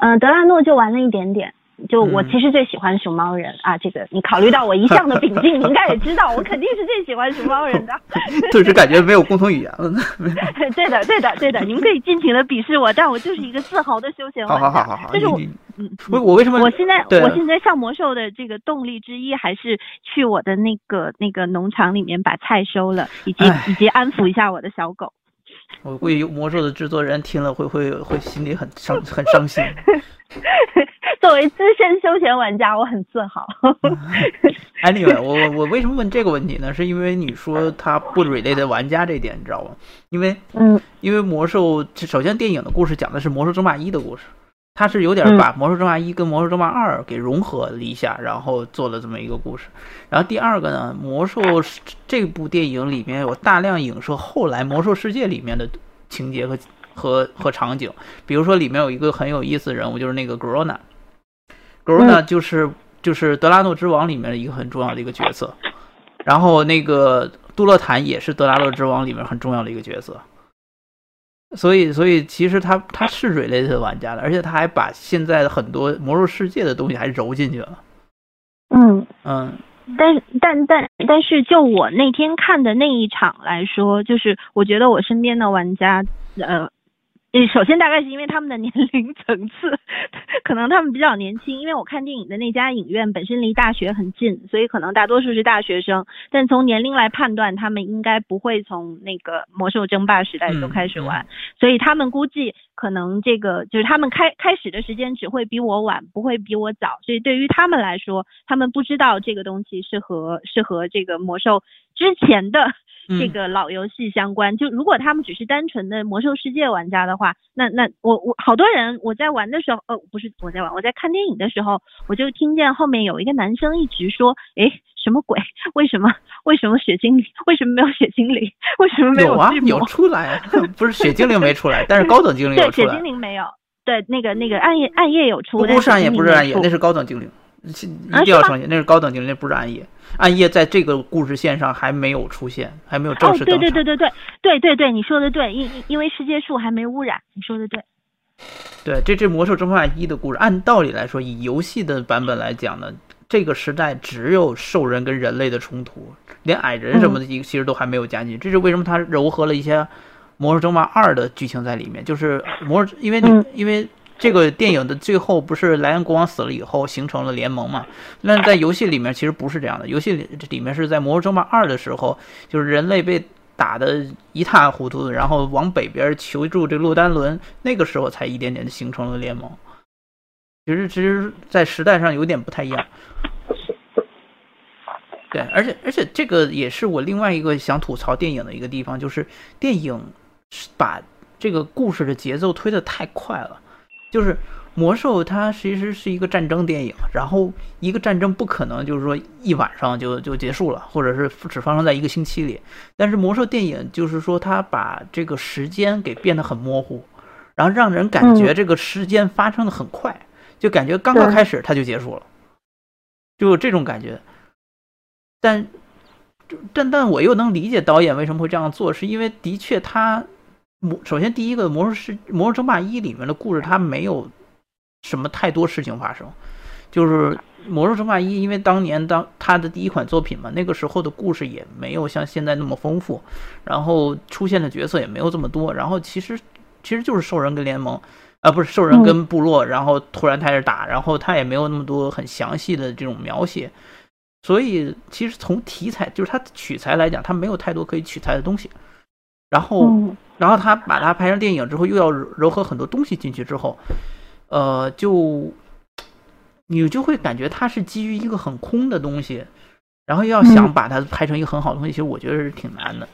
嗯，德拉诺就玩了一点点。就我其实最喜欢熊猫人啊，这个你考虑到我一向的 秉性，你应该也知道，我肯定是最喜欢熊猫人的。顿 时感觉没有共同语言了。对的，对的，对的，你们可以尽情的鄙视我，但我就是一个自豪的休闲玩家。好好好好好。就是我，嗯，我我为什么？我现在我现在上魔兽的这个动力之一，还是去我的那个那个农场里面把菜收了，以及以及安抚一下我的小狗。我估计魔兽的制作人听了会会会心里很伤很伤心。作为资深休闲玩家，我很自豪。Anyway，我我我为什么问这个问题呢？是因为你说他不 relate 玩家这点，你知道吗？因为嗯，因为魔兽首先电影的故事讲的是魔兽争霸一的故事。他是有点把《魔兽争霸一》跟《魔兽争霸二》给融合了一下，然后做了这么一个故事。然后第二个呢，《魔兽》这部电影里面有大量影射后来《魔兽世界》里面的情节和和和场景。比如说，里面有一个很有意思的人物，就是那个 Grona。Grona 就是就是德拉诺之王里面的一个很重要的一个角色。然后那个杜勒坦也是德拉诺之王里面很重要的一个角色。所以，所以其实他他是 related 玩家的，而且他还把现在的很多魔兽世界的东西还揉进去了。嗯嗯，但但但但是就我那天看的那一场来说，就是我觉得我身边的玩家，呃，嗯，首先大概是因为他们的年龄层次，可能他们比较年轻。因为我看电影的那家影院本身离大学很近，所以可能大多数是大学生。但从年龄来判断，他们应该不会从那个魔兽争霸时代就开始玩，所以他们估计可能这个就是他们开开始的时间只会比我晚，不会比我早。所以对于他们来说，他们不知道这个东西是和是和这个魔兽之前的。这个老游戏相关，就如果他们只是单纯的魔兽世界玩家的话，那那我我好多人我在玩的时候，呃，不是我在玩，我在看电影的时候，我就听见后面有一个男生一直说，哎，什么鬼？为什么为什么血精灵？为什么没有血精灵？为什么没有啊？有出来，不是血精灵没出来，但是高等精灵有出来。对，血精灵没有。对，那个那个暗夜暗夜有出，不是暗夜，不是暗夜，那是高等精灵。一定要澄清，那是高等精灵，那不是暗夜。暗夜在这个故事线上还没有出现，还没有正式登场。对对对对对对对对，你说的对，因因为世界树还没污染，你说的对。对，这这魔兽争霸一的故事，按道理来说，以游戏的版本来讲呢，这个时代只有兽人跟人类的冲突，连矮人什么的，其实都还没有加进去。这是为什么？它糅合了一些魔兽争霸二的剧情在里面，就是魔，因为你因为。这个电影的最后不是莱恩国王死了以后形成了联盟嘛？那在游戏里面其实不是这样的，游戏里里面是在《魔兽争霸二》的时候，就是人类被打得一塌糊涂，然后往北边求助这洛丹伦，那个时候才一点点的形成了联盟。其实，其实，在时代上有点不太一样。对，而且，而且这个也是我另外一个想吐槽电影的一个地方，就是电影把这个故事的节奏推得太快了。就是魔兽，它其实是一个战争电影，然后一个战争不可能就是说一晚上就就结束了，或者是只发生在一个星期里。但是魔兽电影就是说，它把这个时间给变得很模糊，然后让人感觉这个时间发生的很快，就感觉刚刚开始它就结束了，就有这种感觉。但但但我又能理解导演为什么会这样做，是因为的确他。魔首先第一个魔兽世魔兽争霸一里面的故事，它没有什么太多事情发生。就是魔兽争霸一，因为当年当它的第一款作品嘛，那个时候的故事也没有像现在那么丰富，然后出现的角色也没有这么多。然后其实其实就是兽人跟联盟，啊不是兽人跟部落，然后突然开始打，然后他也没有那么多很详细的这种描写。所以其实从题材就是它取材来讲，它没有太多可以取材的东西。然后，然后他把它拍成电影之后，又要糅合很多东西进去之后，呃，就你就会感觉它是基于一个很空的东西，然后要想把它拍成一个很好的东西，其实我觉得是挺难的。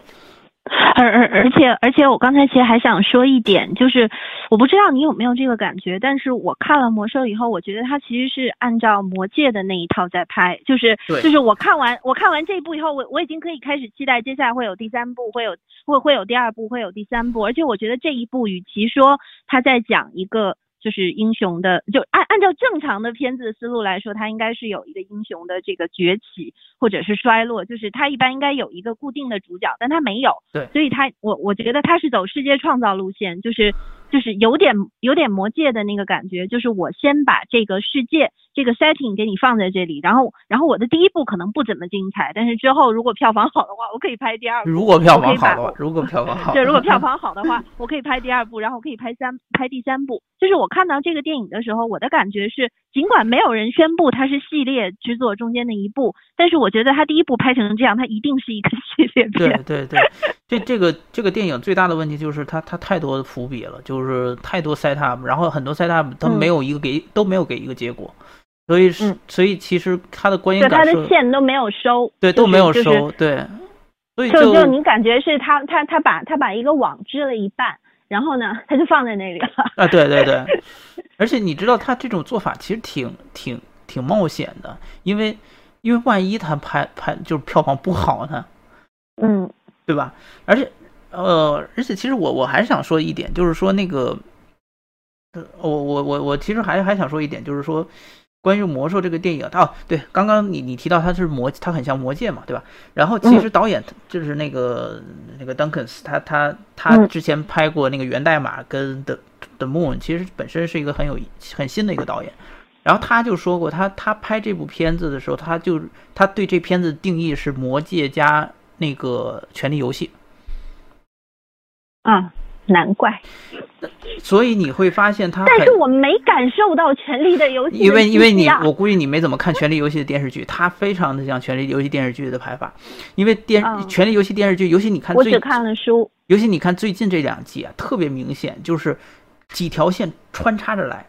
而而而且而且，我刚才其实还想说一点，就是我不知道你有没有这个感觉，但是我看了魔兽以后，我觉得它其实是按照魔界的那一套在拍，就是就是我看完我看完这一部以后，我我已经可以开始期待接下来会有第三部，会有会会有第二部，会有第三部，而且我觉得这一部与其说他在讲一个。就是英雄的，就按按照正常的片子的思路来说，它应该是有一个英雄的这个崛起或者是衰落，就是它一般应该有一个固定的主角，但它没有，对，所以它我我觉得它是走世界创造路线，就是。就是有点有点魔界的那个感觉，就是我先把这个世界这个 setting 给你放在这里，然后然后我的第一部可能不怎么精彩，但是之后如果票房好的话，我可以拍第二部。如果票房好的话，如果票房好，对，如果票房好的话，我可以拍第二部，然后可以拍三拍第三部。就是我看到这个电影的时候，我的感觉是，尽管没有人宣布它是系列制作中间的一部，但是我觉得它第一部拍成这样，它一定是一个系列片。对对对，这这个这个电影最大的问题就是它它太多的伏笔了，就。就是太多 set up，然后很多 set up 它没有一个给都没有给一个结果，所以是所以其实他的观影感受，它的线都没有收，对都没有收，对，所以就就你感觉是他他他把他把一个网织了一半，然后呢他就放在那里了啊，对对对，而且你知道他这种做法其实挺挺挺冒险的，因为因为万一他拍拍就是票房不好呢，嗯，对吧？而且。呃，而且其实我我还是想说一点，就是说那个，我我我我其实还还想说一点，就是说关于魔兽这个电影哦，对，刚刚你你提到它是魔，它很像魔戒嘛，对吧？然后其实导演就是那个那个 Duncans，他他他之前拍过那个源代码跟 The The Moon，其实本身是一个很有很新的一个导演。然后他就说过，他他拍这部片子的时候，他就他对这片子定义是魔戒加那个权力游戏。啊，难怪。所以你会发现他，但是我没感受到《权力的游戏》，因为因为你我估计你没怎么看《权力游戏》的电视剧，它非常的像《权力游戏》电视剧的拍法，因为电《权力游戏》电视剧，尤其你看，我只看了书，尤其你看最近这两季啊，特别明显，就是几条线穿插着来，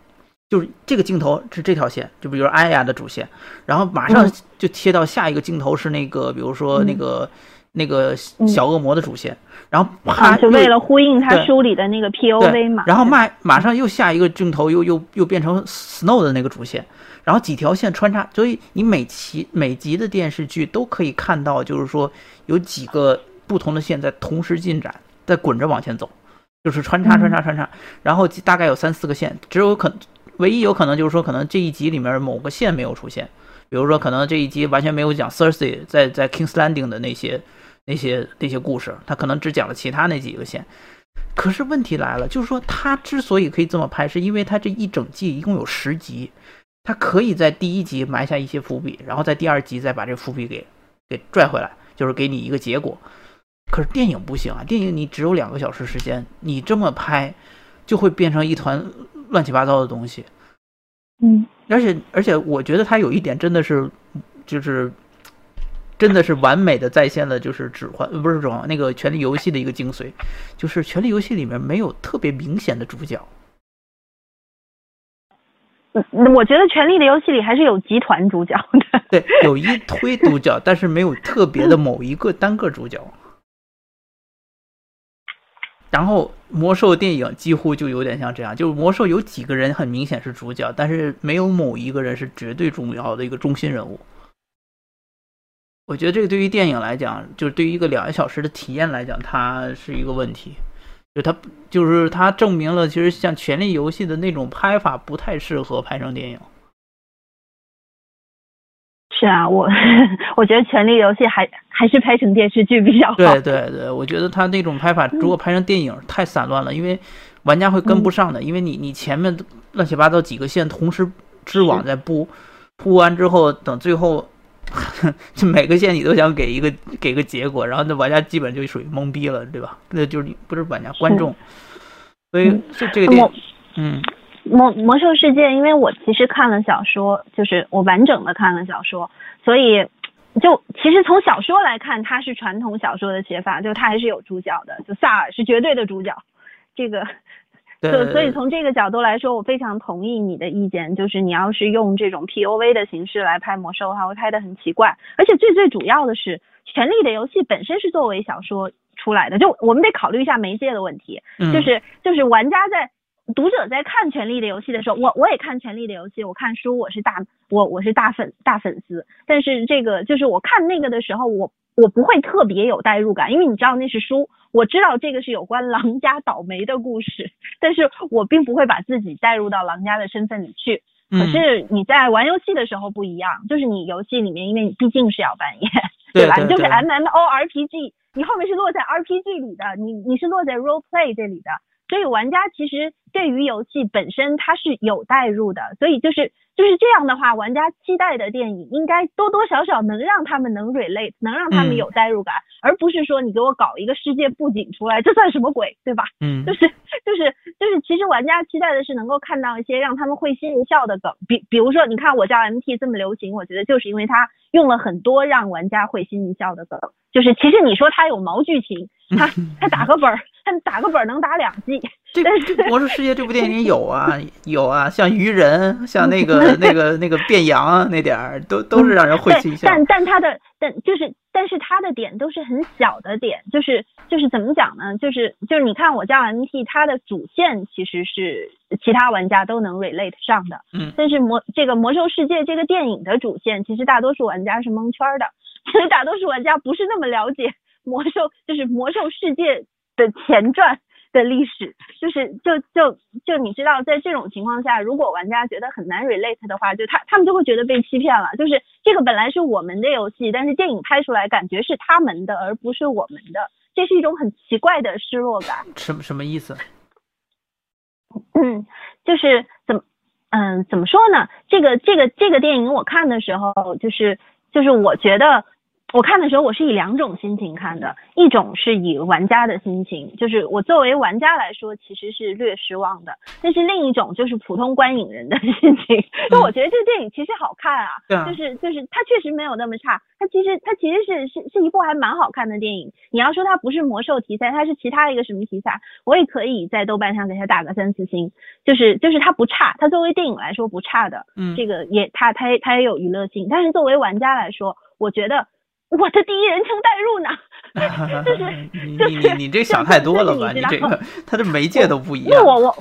就是这个镜头是这条线，就比如艾雅的主线，然后马上就切到下一个镜头是那个，比如说那个那个小恶魔的主线。然后啪，就为了呼应他书里的那个 P O V 嘛。然后马马上又下一个镜头，又又又变成 Snow 的那个主线，然后几条线穿插，所以你每期每集的电视剧都可以看到，就是说有几个不同的线在同时进展，在滚着往前走，就是穿插穿插穿插，然后大概有三四个线，只有可唯一有可能就是说，可能这一集里面某个线没有出现，比如说可能这一集完全没有讲 Thursday 在在 Kings Landing 的那些。那些那些故事，他可能只讲了其他那几个线。可是问题来了，就是说他之所以可以这么拍，是因为他这一整季一共有十集，他可以在第一集埋下一些伏笔，然后在第二集再把这伏笔给给拽回来，就是给你一个结果。可是电影不行啊，电影你只有两个小时时间，你这么拍就会变成一团乱七八糟的东西。嗯，而且而且我觉得他有一点真的是就是。真的是完美的再现了，就是《指环》不是《指环》那个《权力游戏》的一个精髓，就是《权力游戏》里面没有特别明显的主角。嗯，我觉得《权力的游戏》里还是有集团主角的。对，有一推主角，但是没有特别的某一个单个主角。然后魔兽电影几乎就有点像这样，就是魔兽有几个人很明显是主角，但是没有某一个人是绝对重要的一个中心人物。我觉得这个对于电影来讲，就是对于一个两个小时的体验来讲，它是一个问题。就它就是它证明了，其实像《权力游戏》的那种拍法不太适合拍成电影。是啊，我 我觉得《权力游戏》还还是拍成电视剧比较好。对对对，我觉得他那种拍法如果拍成电影太散乱了，因为玩家会跟不上的。因为你你前面乱七八糟几个线同时织网在布，布完之后等最后。就每个线你都想给一个给个结果，然后那玩家基本就属于懵逼了，对吧？那就是不是玩家观众，所以这这个电嗯，魔魔兽世界，因为我其实看了小说，就是我完整的看了小说，所以就其实从小说来看，它是传统小说的写法，就它还是有主角的，就萨尔是绝对的主角，这个。对，所以从这个角度来说，我非常同意你的意见，就是你要是用这种 P O V 的形式来拍魔兽的话，会拍的很奇怪。而且最最主要的是，《权力的游戏》本身是作为小说出来的，就我们得考虑一下媒介的问题。就是就是玩家在读者在看《权力的游戏》的时候，我我也看《权力的游戏》，我看书，我是大我我是大粉大粉丝。但是这个就是我看那个的时候，我我不会特别有代入感，因为你知道那是书。我知道这个是有关狼家倒霉的故事，但是我并不会把自己带入到狼家的身份里去。可是你在玩游戏的时候不一样，就是你游戏里面，因为你毕竟是要扮演，对吧？你就是 M M O R P G，你后面是落在 R P G 里的，你你是落在 Role Play 这里的，所以玩家其实对于游戏本身它是有代入的，所以就是。就是这样的话，玩家期待的电影应该多多少少能让他们能 relate，能让他们有代入感，而不是说你给我搞一个世界布景出来，这算什么鬼，对吧？嗯，就是就是就是，其实玩家期待的是能够看到一些让他们会心一笑的梗，比比如说，你看我叫 MT 这么流行，我觉得就是因为它用了很多让玩家会心一笑的梗，就是其实你说它有毛剧情，它它打个本儿。打个本能打两季，这《魔兽世界》这部电影有啊有啊，像鱼人，像那个 那个那个变羊那点儿，都都是让人会心一笑。但但他的但就是但是他的点都是很小的点，就是就是怎么讲呢？就是就是你看我叫 MT，它的主线其实是其他玩家都能 relate 上的，嗯。但是魔这个《魔兽世界》这个电影的主线，其实大多数玩家是蒙圈的，其 实大多数玩家不是那么了解魔兽，就是魔兽世界。的前传的历史，就是就就就你知道，在这种情况下，如果玩家觉得很难 relate 的话，就他他们就会觉得被欺骗了。就是这个本来是我们的游戏，但是电影拍出来感觉是他们的，而不是我们的，这是一种很奇怪的失落感。什什么意思？嗯，就是怎么嗯怎么说呢？这个这个这个电影我看的时候，就是就是我觉得。我看的时候，我是以两种心情看的，一种是以玩家的心情，就是我作为玩家来说，其实是略失望的；但是另一种就是普通观影人的 心情，就我觉得这个电影其实好看啊，就是就是它确实没有那么差，它其实它其实是是是一部还蛮好看的电影。你要说它不是魔兽题材，它是其他一个什么题材，我也可以在豆瓣上给它打个三四星，就是就是它不差，它作为电影来说不差的，嗯，这个也它它它也有娱乐性，但是作为玩家来说，我觉得。我的第一人称代入呢，就是你你你这想太多了吧？你这个它 的媒介都不一样。不，我我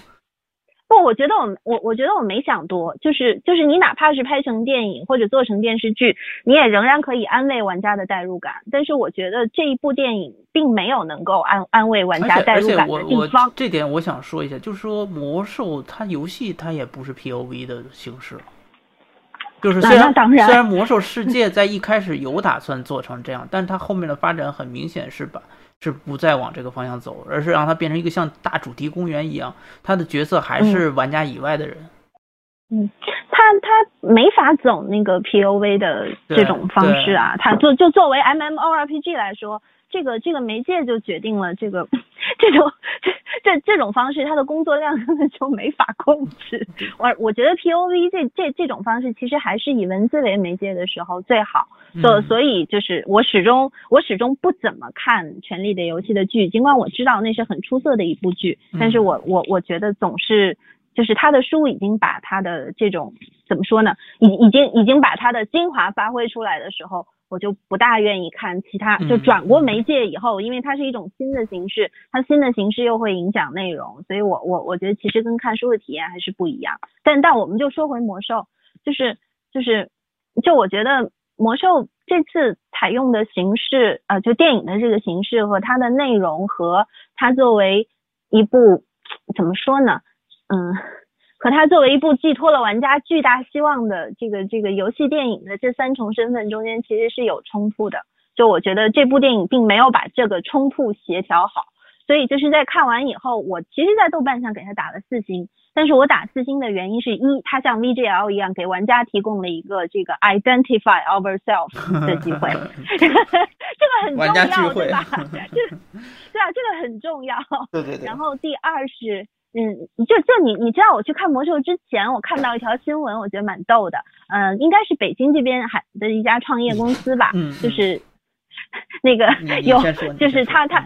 不，我觉得我我我觉得我没想多，就是就是你哪怕是拍成电影或者做成电视剧，你也仍然可以安慰玩家的代入感。但是我觉得这一部电影并没有能够安安慰玩家代入感的地方。这点我想说一下，就是说魔兽它游戏它也不是 P O V 的形式。就是虽然虽然魔兽世界在一开始有打算做成这样，但是它后面的发展很明显是把是不再往这个方向走，而是让它变成一个像大主题公园一样，它的角色还是玩家以外的人。嗯，他他没法走那个 P O V 的这种方式啊，他就就作为 M M O R P G 来说。这个这个媒介就决定了这个这种这这这种方式，它的工作量根 本就没法控制。我我觉得 P O V 这这这种方式其实还是以文字为媒介的时候最好。所所以就是我始终我始终不怎么看《权力的游戏》的剧，尽管我知道那是很出色的一部剧，但是我我我觉得总是就是他的书已经把他的这种怎么说呢，已已经已经把他的精华发挥出来的时候。我就不大愿意看其他，就转过媒介以后，因为它是一种新的形式，它新的形式又会影响内容，所以我我我觉得其实跟看书的体验还是不一样。但但我们就说回魔兽，就是就是就我觉得魔兽这次采用的形式，呃，就电影的这个形式和它的内容和它作为一部怎么说呢，嗯。和它作为一部寄托了玩家巨大希望的这个这个游戏电影的这三重身份中间其实是有冲突的，就我觉得这部电影并没有把这个冲突协调好，所以就是在看完以后，我其实，在豆瓣上给它打了四星，但是我打四星的原因是一，它像 VGL 一样给玩家提供了一个这个 identify ourselves 的机会，这个很重要，对吧？这 对啊，这个很重要。对对对。然后第二是。嗯，就就你你知道我去看魔兽之前，我看到一条新闻，我觉得蛮逗的。嗯，应该是北京这边还的一家创业公司吧，就是 那个有，就是他他。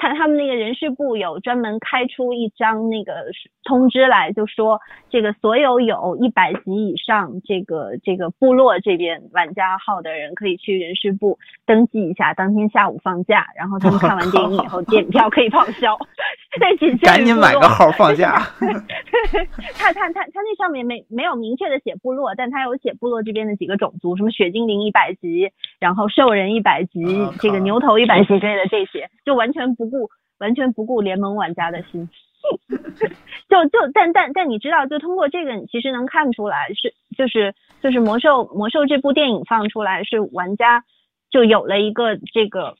他他们那个人事部有专门开出一张那个通知来，就说这个所有有一百级以上这个这个部落这边玩家号的人，可以去人事部登记一下，当天下午放假，然后他们看完电影以后，电影票可以报销。在仅限赶紧买个号放假。他他他他那上面没没有明确的写部落，但他有写部落这边的几个种族，什么雪精灵一百级，然后兽人一百级，这个牛头一百级之类的这些，就完全不。顾完全不顾联盟玩家的心，就就但但但你知道，就通过这个，你其实能看出来是就是就是魔兽魔兽这部电影放出来，是玩家就有了一个这个，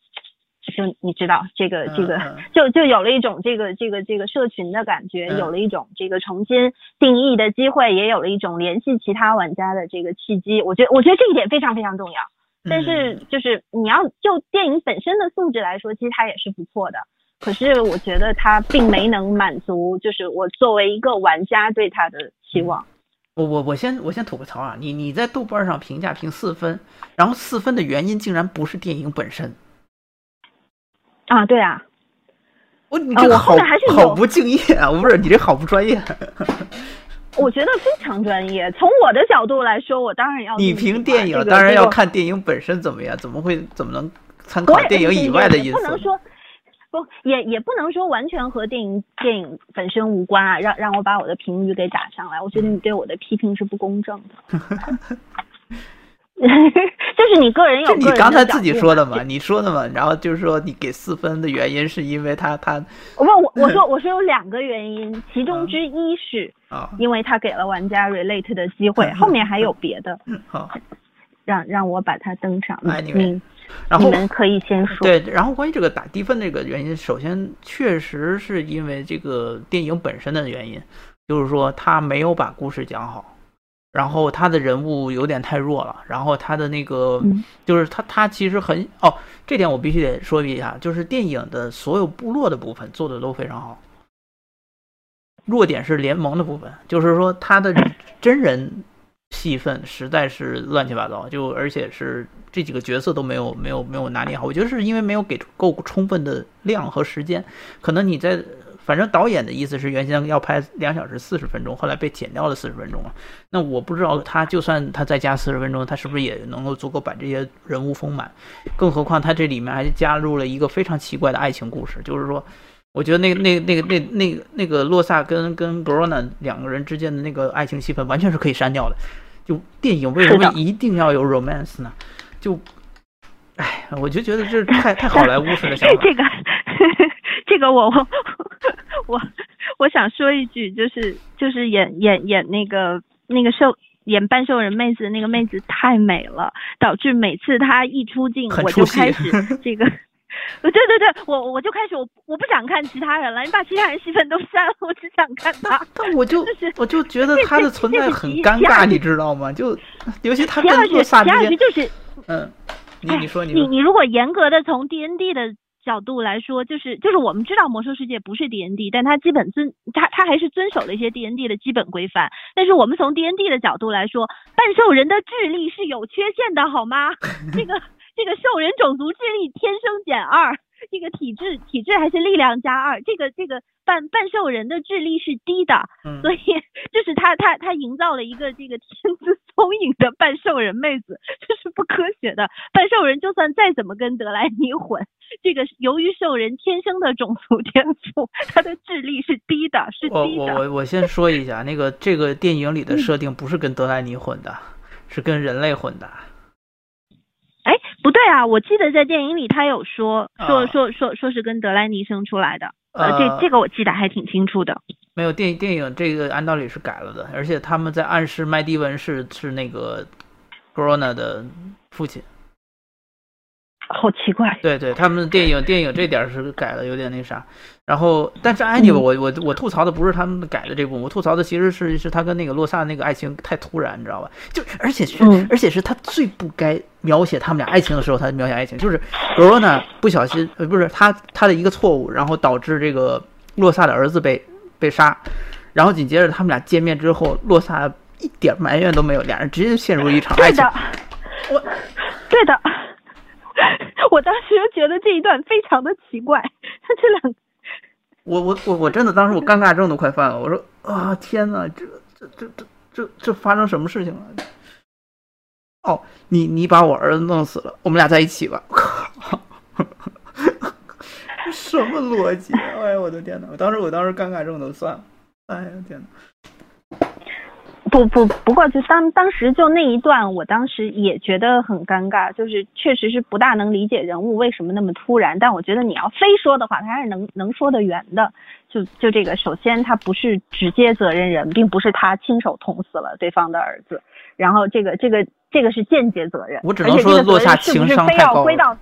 就你知道这个这个 就就有了一种这个这个这个社群的感觉，有了一种这个重新定义的机会，也有了一种联系其他玩家的这个契机。我觉得我觉得这一点非常非常重要。但是就是你要就电影本身的素质来说，其实它也是不错的。可是我觉得它并没能满足，就是我作为一个玩家对它的期望。我我我先我先吐个槽啊！你你在豆瓣上评价评四分，然后四分的原因竟然不是电影本身。啊，对啊。我你这个好好不敬业啊！我不是你这好不专业。我觉得非常专业。从我的角度来说，我当然要你评电影，当然要看电影本身怎么样，怎么会怎么能参考电影以外的因素？不能说不也也不能说完全和电影电影本身无关啊！让让我把我的评语给打上来，我觉得你对我的批评是不公正的。就是你个人有你刚才自己说的嘛，你说的嘛，然后就是说你给四分的原因是因为他他，我我我说 我说有两个原因，其中之一是啊，因为他给了玩家 relate 的机会，后面还有别的，好，让让我把它登上，嗯，然后你们可以先说，对，然后关于这个打低分这个原因，首先确实是因为这个电影本身的原因，就是说他没有把故事讲好。然后他的人物有点太弱了，然后他的那个嗯就是他他其实很哦，这点我必须得说一下，就是电影的所有部落的部分做的都非常好，弱点是联盟的部分，就是说他的真人戏份实在是乱七八糟，就而且是这几个角色都没有没有没有拿捏好，我觉得是因为没有给够充分的量和时间，可能你在。反正导演的意思是原先要拍两小时四十分钟，后来被剪掉了四十分钟了。那我不知道他就算他再加四十分钟，他是不是也能够足够把这些人物丰满？更何况他这里面还加入了一个非常奇怪的爱情故事，就是说，我觉得那个那个那个那那个那个洛萨跟跟格罗纳两个人之间的那个爱情戏份完全是可以删掉的。就电影为什么一定要有 romance 呢？就，哎，我就觉得这太太好莱坞式的想法。这个这个我我我我想说一句，就是就是演演演那个那个兽演半兽人妹子的那个妹子太美了，导致每次她一出镜 我就开始这个。对对对，我我就开始我我不想看其他人了，你把其他人戏份都删了，我只想看她。但我就 就是我就觉得她的存在很尴尬，你知道吗？就尤其他第二句跟洛萨第之间，二句就是嗯，你你说你你说，你如果严格的从 D N D 的角度来说，就是就是我们知道魔兽世界不是 D N D，但它基本遵它它还是遵守了一些 D N D 的基本规范。但是我们从 D N D 的角度来说，半兽人的智力是有缺陷的，好吗？这个这个兽人种族智力天生减二，这个体质体质还是力量加二，这个这个半半兽人的智力是低的，嗯所以就是他他他营造了一个这个天资聪颖的半兽人妹子，这是不科学的。半兽人就算再怎么跟德莱尼混，这个由于兽人天生的种族天赋，他的智力是低的，是低的。我我我先说一下，那个这个电影里的设定不是跟德莱尼混的，是跟人类混的。哎，不对啊，我记得在电影里他有说说啊说说说是跟德莱尼生出来的，呃，呃这这个我记得还挺清楚的。没有电影电影这个按道理是改了的，而且他们在暗示麦迪文是是那个 Corona 的父亲。好奇怪，对对，他们电影电影这点儿是改的有点那啥，然后但是 anyway，嗯。我我我吐槽的不是他们改的这部分，我吐槽的其实是是他跟那个洛萨那个爱情太突然，你知道吧？就而且是、嗯。而且是他最不该描写他们俩爱情的时候，他描写爱情，就是 Corona 不小心呃不是他他的一个错误，然后导致这个洛萨的儿子被被杀，然后紧接着他们俩见面之后，洛萨一点埋怨都没有，俩人直接陷入一场爱情。，我对的，我当时就觉得这一段非常的奇怪，他这两我我我我真的当时我尴尬症都快犯了，我说啊天呐，这这这这这这发生什么事情了？哦，你你把我儿子弄死了，我们俩在一起吧？靠，什么逻辑？哎呀，我的天呐！我当时我当时尴尬症都犯了。哎呀天呐！不不不过就当当时就那一段，我当时也觉得很尴尬，就是确实是不大能理解人物为什么那么突然，但我觉得你要非说的话，他还是能能说得圆的。就就这个，首先他不是直接责任人，并不是他亲手捅死了对方的儿子，然后这个这个这个是间接责任，我只能而且这个责说落下任是不情是非要归到了。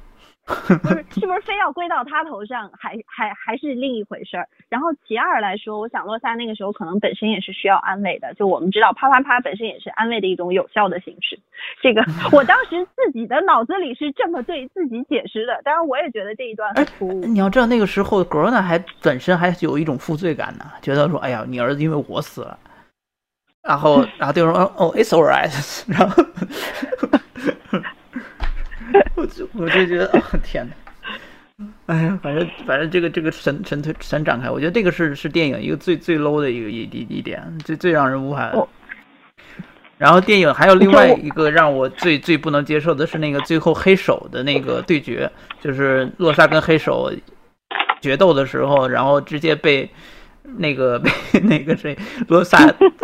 不是，是不是非要归到他头上，还还还是另一回事儿。然后其二来说，我想洛萨那个时候可能本身也是需要安慰的，就我们知道啪啪啪本身也是安慰的一种有效的形式。这个 我当时自己的脑子里是这么对自己解释的，当然我也觉得这一段很突兀。你要知道那个时候 o n a 还本身还有一种负罪感呢，觉得说哎呀，你儿子因为我死了，然后然后对方说哦，it's alright，然后 我就我就觉得啊、天哪！哎呀，反正反正这个这个神神推神展开，我觉得这个是是电影一个最最 low 的一个一一一点，最最让人无法。然后电影还有另外一个让我最最不能接受的是那个最后黑手的那个对决，就是洛萨跟黑手决斗的时候，然后直接被那个 被那个谁洛萨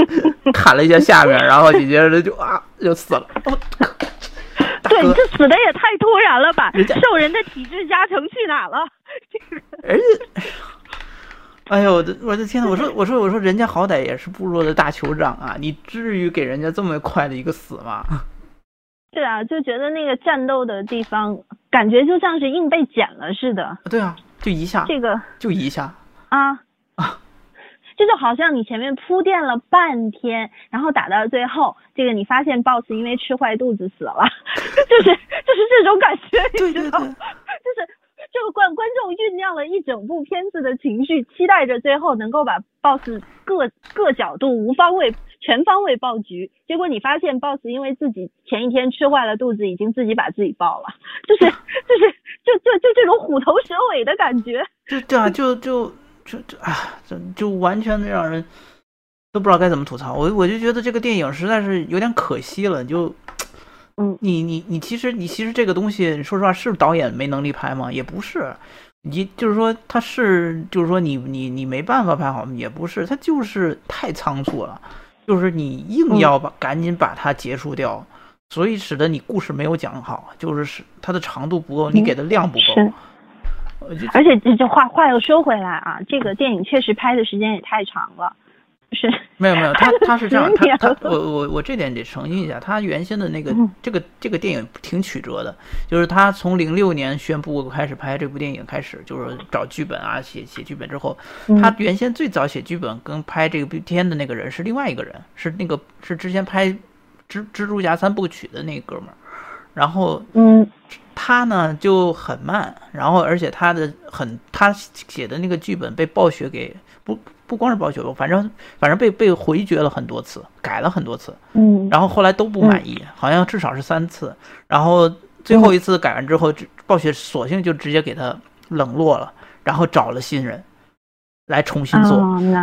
砍了一下下面，然后紧接着就啊就死了。对，哥这死的也太突然了吧！人兽人的体质加成去哪了？而且，哎呦，我的我的天呐！我说我说我说，人家好歹也是部落的大酋长啊，你至于给人家这么快的一个死吗？对啊，就觉得那个战斗的地方，感觉就像是硬被剪了似的。对啊，就一下，这个就一下，啊啊，这就好像你前面铺垫了半天，然后打到最后，这个你发现 boss 因为吃坏肚子死了，就是就是这种感觉，你知道，就是这个观观众酝酿了一整部片子的情绪，期待着最后能够把 boss 各各角度无方位全方位爆局，结果你发现 boss 因为自己前一天吃坏了肚子，已经自己把自己爆了，就是就是就就就这种虎头蛇尾的感觉，就这样就就就就啊，这就完全的让人。都不知道该怎么吐槽，我我就觉得这个电影实在是有点可惜了。就，嗯，你你你其实你其实这个东西，说实话是导演没能力拍吗？也不是，你就是说他是就是说你你你没办法拍好吗？也不是，他就是太仓促了，就是你硬要把赶紧把它结束掉，所以使得你故事没有讲好，就是是它的长度不够，你给的量不够。而且这这话话又说回来啊，这个电影确实拍的时间也太长了。是没有没有，他他是这样，他他我我我这点得澄清一下，他原先的那个这个这个电影挺曲折的，就是他从零六年宣布开始拍这部电影开始，就是找剧本啊写写剧本之后，他原先最早写剧本跟拍这个片的那个人是另外一个人，是那个是之前拍蜘蜘蛛侠三部曲的那哥们儿，然后嗯，他呢就很慢，然后而且他的很他写的那个剧本被暴雪给不。不光是暴雪吧，反正反正被被回绝了很多次，改了很多次，嗯，然后后来都不满意，好像至少是三次，然后最后一次改完之后，暴雪索性就直接给他冷落了，然后找了新人来重新做，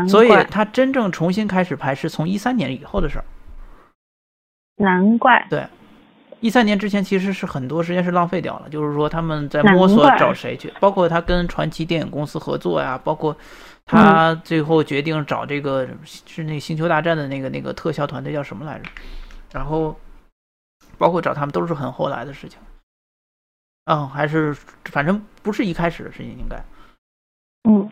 所以他真正重新开始拍是从一三年以后的事儿，难怪，对，一三年之前其实是很多时间是浪费掉了，就是说他们在摸索找谁去，包括他跟传奇电影公司合作呀，包括。他最后决定找这个是那《星球大战》的那个那个特效团队叫什么来着？然后包括找他们都是很后来的事情。嗯，还是反正不是一开始的事情，应该。嗯，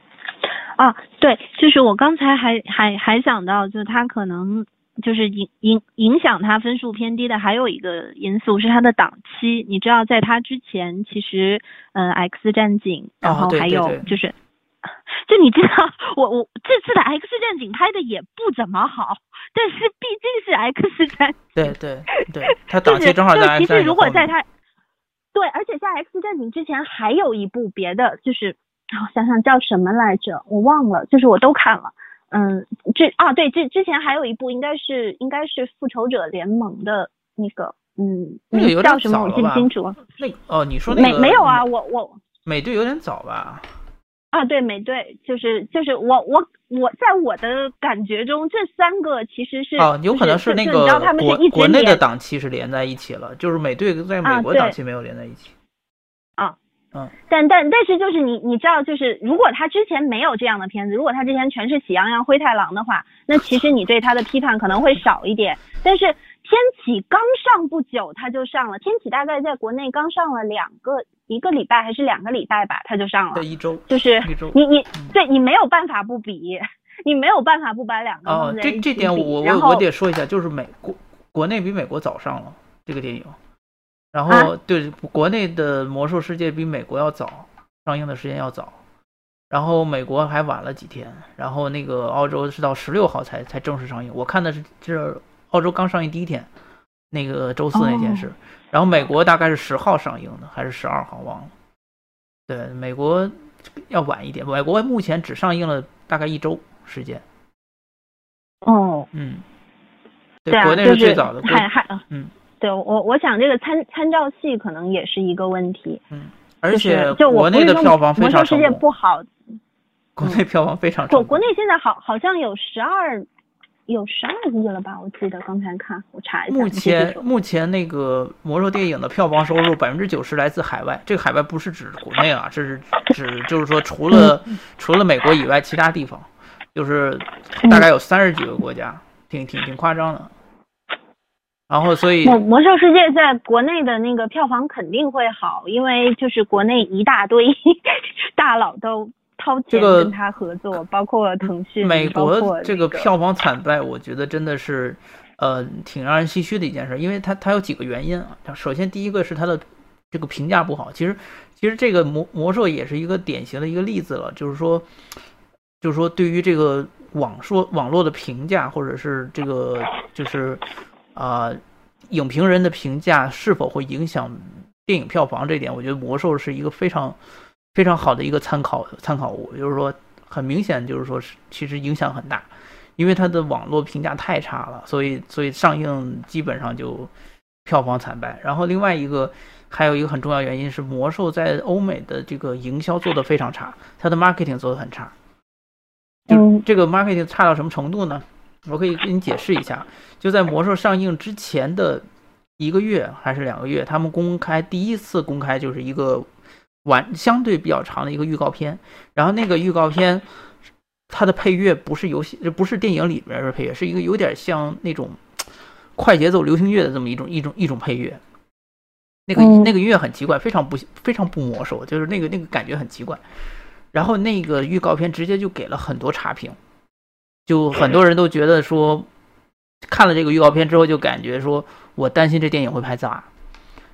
啊，对，就是我刚才还还还想到，就是他可能就是影影影响他分数偏低的还有一个因素是他的档期。你知道，在他之前，其实嗯，《X 战警》，然后还有就是。就你知道，我我这次的 X 战警拍的也不怎么好，但是毕竟是 X 战，对对 对，他档期正好在其实如果在他，对，而且在 X 战警之前还有一部别的，就是我想想叫什么来着，我忘了，就是我都看了，嗯，这啊对，这之前还有一部应该是应该是复仇者联盟的那个，嗯，那个叫什么我记不清楚，那哦你说那个没没有啊，我我美队有点早吧。啊，对美队就是就是我我我在我的感觉中，这三个其实是哦，有可能是那个国国内的档期是连在一起了，就是美队在美国档期没有连在一起。啊，嗯，但但但是就是你你知道，就是如果他之前没有这样的片子，如果他之前全是喜羊羊灰太狼的话，那其实你对他的批判可能会少一点。但是天启刚上不久他就上了，天启大概在国内刚上了两个。一个礼拜还是两个礼拜吧，他就上了。对，一周。就是你你对你没有办法不比，你没有办法不把两个哦，这这点我我我得说一下，就是美国国内比美国早上了这个电影，然后对国内的魔兽世界比美国要早上映的时间要早，然后美国还晚了几天，然后那个澳洲是到十六号才才正式上映。我看的是是澳洲刚上映第一天，那个周四那天是。然后美国大概是十号上映的，还是十二号忘了？对，美国要晚一点。美国目前只上映了大概一周时间。哦，嗯，对，国内是最早的。还还嗯，对我我想这个参参照系可能也是一个问题。嗯，而且就国内的票房非常成功。不好，国内票房非常成功。国内现在好好像有十二。有十二亿了吧？我记得刚才看，我查一下。目前目前那个魔兽电影的票房收入百分之九十来自海外，这个海外不是指国内啊，这是指就是说除了除了美国以外，其他地方就是大概有三十几个国家，挺挺挺夸张的。然后所以魔魔兽世界在国内的那个票房肯定会好，因为就是国内一大堆 大佬都。掏钱跟他合作，包括腾讯。美国这个票房惨败，我觉得真的是，呃，挺让人唏嘘的一件事。因为它它有几个原因啊。首先，第一个是它的这个评价不好。其实，其实这个魔魔兽也是一个典型的一个例子了。就是说，就是说，对于这个网说网络的评价，或者是这个就是啊，影评人的评价是否会影响电影票房这一点，我觉得《魔兽》是一个非常非常好的一个参考参考物，就是说很明显就是说是其实影响很大，因为它的网络评价太差了，所以所以上映基本上就票房惨败。然后另外一个还有一个很重要原因是，《魔兽》在欧美的这个营销做得非常差，它的 marketing 做得很差。就这个 marketing 差到什么程度呢？我可以给你解释一下。就在魔兽上映之前的一个月还是两个月，他们公开第一次公开就是一个完相对比较长的一个预告片。然后那个预告片，它的配乐不是游戏，不是电影里边的配乐，是一个有点像那种快节奏流行乐的这么一种一种一种配乐。那个那个音乐很奇怪，非常不非常不魔兽，就是那个那个感觉很奇怪。然后那个预告片直接就给了很多差评，就很多人都觉得说，看了这个预告片之后就感觉说我担心这电影会拍砸，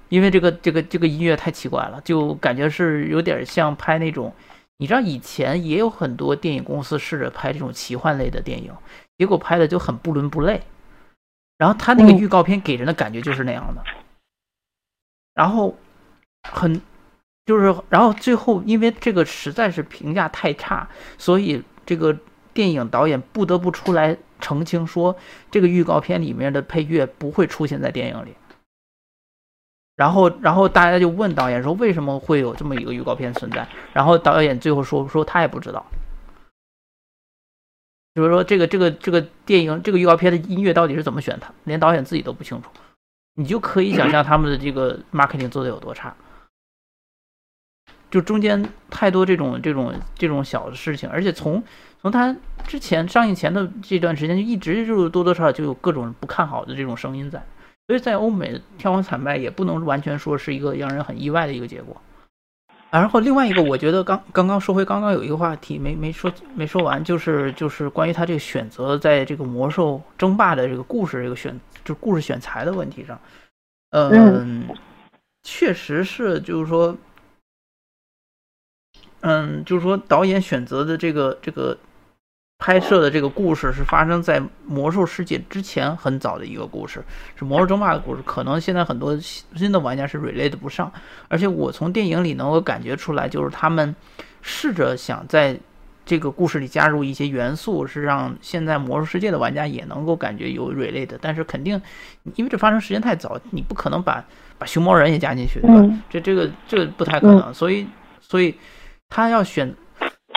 因为这个这个这个音乐太奇怪了，就感觉是有点像拍那种，你知道以前也有很多电影公司试着拍这种奇幻类的电影，结果拍的就很不伦不类，然后他那个预告片给人的感觉就是那样的，然后很。就是，然后最后因为这个实在是评价太差，所以这个电影导演不得不出来澄清说，这个预告片里面的配乐不会出现在电影里。然后，然后大家就问导演说，为什么会有这么一个预告片存在？然后导演最后说，说他也不知道。就是说，这个这个这个电影这个预告片的音乐到底是怎么选的，连导演自己都不清楚。你就可以想象他们的这个 marketing 做的有多差。就中间太多这种这种这种小的事情，而且从从他之前上映前的这段时间，就一直就多多少少就有各种不看好的这种声音在，所以在欧美票房惨败也不能完全说是一个让人很意外的一个结果。然后另外一个，我觉得刚刚刚说回刚刚有一个话题没没说没说完，就是就是关于他这个选择在这个魔兽争霸的这个故事这个选就故事选材的问题上，嗯，确实是就是说。嗯，就是说导演选择的这个这个拍摄的这个故事是发生在魔兽世界之前很早的一个故事，是魔兽争霸的故事。可能现在很多新的玩家是 relate 不上，而且我从电影里能够感觉出来，就是他们试着想在这个故事里加入一些元素，是让现在魔兽世界的玩家也能够感觉有 relate。但是肯定因为这发生时间太早，你不可能把把熊猫人也加进去，对吧？这这个这个不太可能，所以所以。他要选，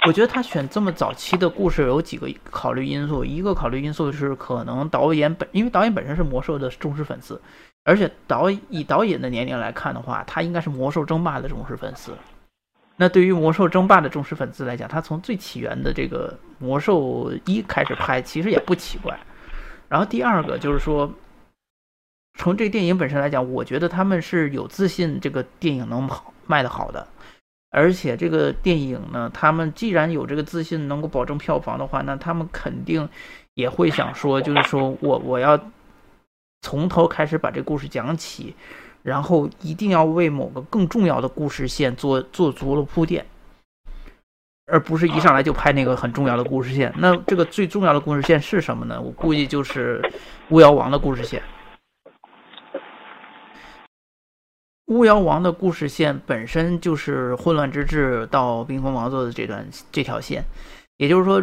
我觉得他选这么早期的故事有几个考虑因素。一个考虑因素是可能导演本，因为导演本身是魔兽的忠实粉丝，而且导以导演的年龄来看的话，他应该是魔兽争霸的忠实粉丝。那对于魔兽争霸的忠实粉丝来讲，他从最起源的这个魔兽一开始拍，其实也不奇怪。然后第二个就是说，从这个电影本身来讲，我觉得他们是有自信这个电影能好卖的好的。而且这个电影呢，他们既然有这个自信能够保证票房的话，那他们肯定也会想说，就是说我我要从头开始把这故事讲起，然后一定要为某个更重要的故事线做做足了铺垫，而不是一上来就拍那个很重要的故事线。那这个最重要的故事线是什么呢？我估计就是巫妖王的故事线。巫妖王的故事线本身就是混乱之治到冰封王座的这段这条线，也就是说，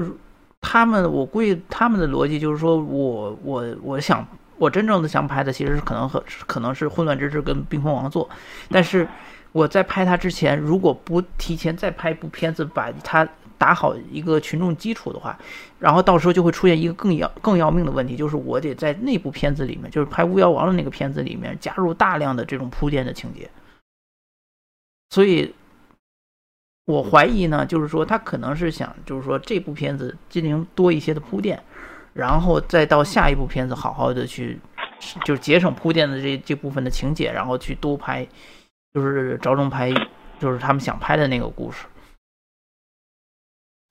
他们我估计他们的逻辑就是说，我我我想我真正的想拍的其实是可能和可能是混乱之治跟冰封王座，但是我在拍它之前，如果不提前再拍一部片子把它。打好一个群众基础的话，然后到时候就会出现一个更要更要命的问题，就是我得在那部片子里面，就是拍《巫妖王》的那个片子里面加入大量的这种铺垫的情节。所以，我怀疑呢，就是说他可能是想，就是说这部片子进行多一些的铺垫，然后再到下一部片子好好的去，就是节省铺垫的这这部分的情节，然后去多拍，就是着重拍，就是他们想拍的那个故事。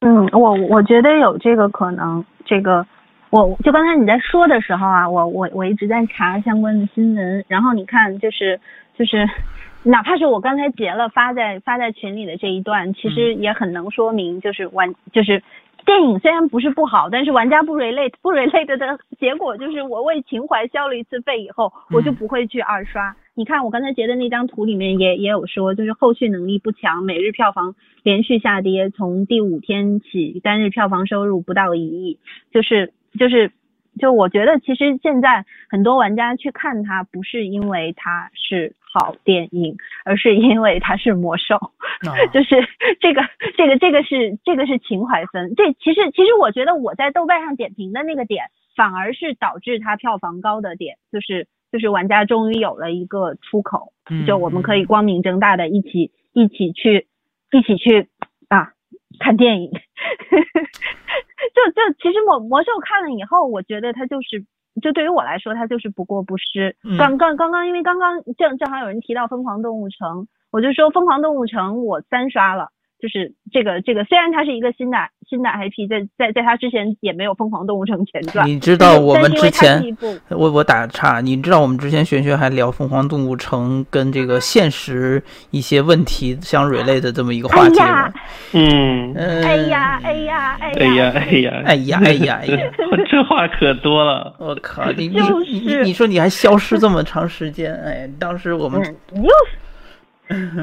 嗯，我我觉得有这个可能。这个，我就刚才你在说的时候啊，我我我一直在查相关的新闻。然后你看，就是就是，哪怕是我刚才截了发在发在群里的这一段，其实也很能说明，就是玩就是电影虽然不是不好，但是玩家不 relate 不 relate 的结果就是我为情怀消了一次费以后，我就不会去二刷。你看我刚才截的那张图里面也也有说，就是后续能力不强，每日票房连续下跌，从第五天起单日票房收入不到一亿，就是就是。就我觉得，其实现在很多玩家去看它，不是因为它是好电影，而是因为它是魔兽。就是这个，这个，这个是这个是情怀分。这其实，其实我觉得我在豆瓣上点评的那个点，反而是导致它票房高的点，就是就是玩家终于有了一个出口，就我们可以光明正大的一起一起去一起去啊看电影。就就其实魔魔兽看了以后，我觉得它就是，就对于我来说，它就是不过不失。刚刚刚刚，因为刚刚正正好有人提到疯狂动物城，我就说疯狂动物城我三刷了。就是这个这个，虽然它是一个新的新的 IP，在在在它之前也没有《疯狂动物城》前传。你知道我们之前，我我打岔，你知道我们之前玄玄还聊《疯狂动物城》跟这个现实一些问题相 relate 的这么一个话题吗？嗯，哎呀哎呀哎呀哎呀哎呀哎呀哎呀哎呀，我这话可多了，我靠你你你说你还消失这么长时间，哎，当时我们又。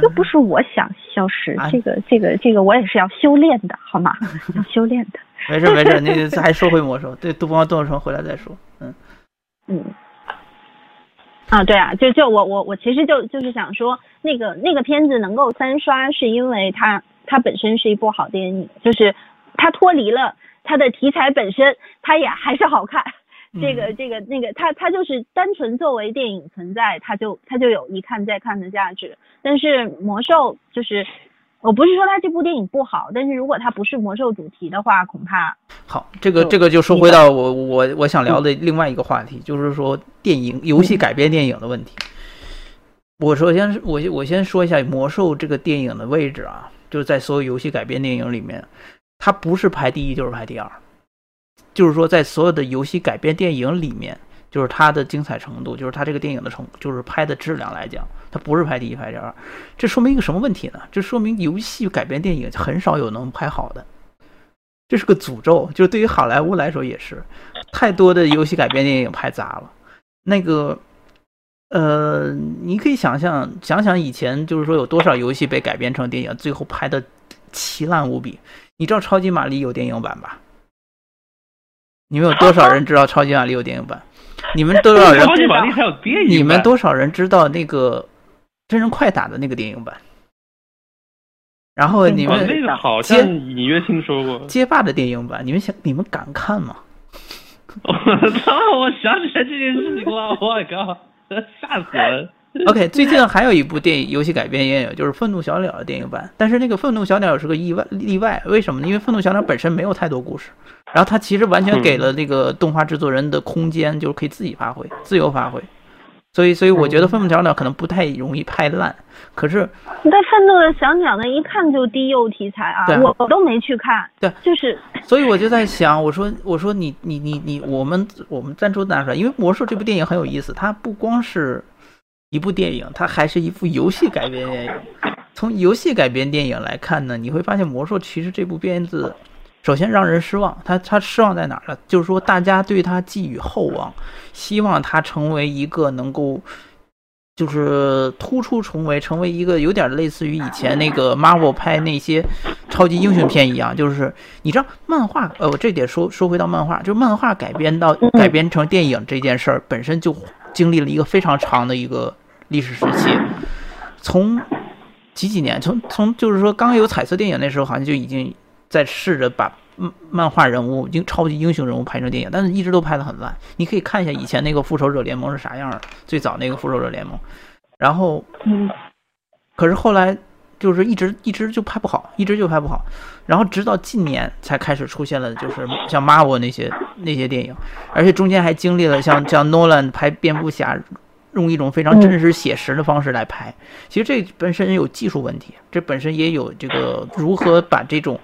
又不是我想消失，这个这个这个我也是要修炼的，好吗？要修炼的。没事没事，那个还说回魔兽，对，杜邦动物城回来再说。嗯嗯。啊，对啊，就就我我我其实就就是想说，那个那个片子能够三刷，是因为它它本身是一部好电影，就是它脱离了它的题材本身，它也还是好看。这个这个那个，它它就是单纯作为电影存在，它就它就有一看再看的价值。但是魔兽就是，我不是说它这部电影不好，但是如果它不是魔兽主题的话，恐怕好。这个这个就说回到我我我想聊的另外一个话题，就是说电影游戏改编电影的问题。我首先是我我先说一下魔兽这个电影的位置啊，就是在所有游戏改编电影里面，它不是排第一就是排第二。就是说，在所有的游戏改编电影里面，就是它的精彩程度，就是它这个电影的成，就是拍的质量来讲，它不是排第一排第二。这说明一个什么问题呢？这说明游戏改编电影很少有能拍好的，这是个诅咒。就是对于好莱坞来说也是，太多的游戏改编电影拍砸了。那个，呃，你可以想象，想想以前就是说有多少游戏被改编成电影，最后拍的奇烂无比。你知道《超级玛丽》有电影版吧？你们有多少人知道《超级玛丽》有电影版？你们多少人？超级玛丽还有电影你们多少人知道那个真人快打的那个电影版？然后你们那个好像隐约听说过街霸的电影版，你们想你们敢看吗？我操！我想起来这件事情了，我靠，吓死了 OK，最近还有一部电影游戏改编也有，就是《愤怒小鸟》的电影版。但是那个《愤怒小鸟》是个意外例外，为什么呢？因为《愤怒小鸟》本身没有太多故事，然后它其实完全给了那个动画制作人的空间，就是可以自己发挥、自由发挥。所以，所以我觉得《愤怒小鸟》可能不太容易拍烂。可是，那《愤怒的小鸟》呢？一看就低幼题材啊！我我都没去看。对，就是。所以我就在想，我说，我说你你你你，我们我们赞助拿出来，因为《魔兽》这部电影很有意思，它不光是。一部电影，它还是一部游戏改编电影。从游戏改编电影来看呢，你会发现《魔兽》其实这部片子，首先让人失望。它它失望在哪儿呢？就是说大家对它寄予厚望，希望它成为一个能够，就是突出重围，成为一个有点类似于以前那个 Marvel 拍那些超级英雄片一样。就是你知道，漫画，呃，我这点说说回到漫画，就漫画改编到改编成电影这件事儿本身就经历了一个非常长的一个。历史时期，从几几年，从从就是说刚有彩色电影那时候，好像就已经在试着把漫漫画人物、英超级英雄人物拍成电影，但是一直都拍得很烂。你可以看一下以前那个复仇者联盟是啥样的，最早那个复仇者联盟，然后，可是后来就是一直一直就拍不好，一直就拍不好，然后直到近年才开始出现了，就是像 Marvel 那些那些电影，而且中间还经历了像像 Nolan 拍蝙蝠侠。用一种非常真实写实的方式来拍，其实这本身有技术问题，这本身也有这个如何把这种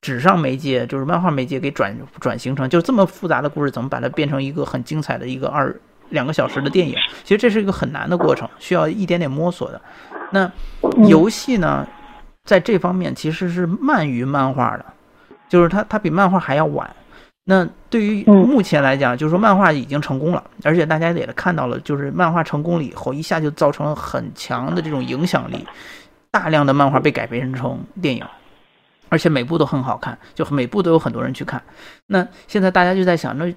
纸上媒介，就是漫画媒介给转转型成就这么复杂的故事，怎么把它变成一个很精彩的一个二两个小时的电影？其实这是一个很难的过程，需要一点点摸索的。那游戏呢，在这方面其实是慢于漫画的，就是它它比漫画还要晚。那对于目前来讲，就是说漫画已经成功了，而且大家也看到了，就是漫画成功了以后，一下就造成了很强的这种影响力，大量的漫画被改编成电影，而且每部都很好看，就每部都有很多人去看。那现在大家就在想，那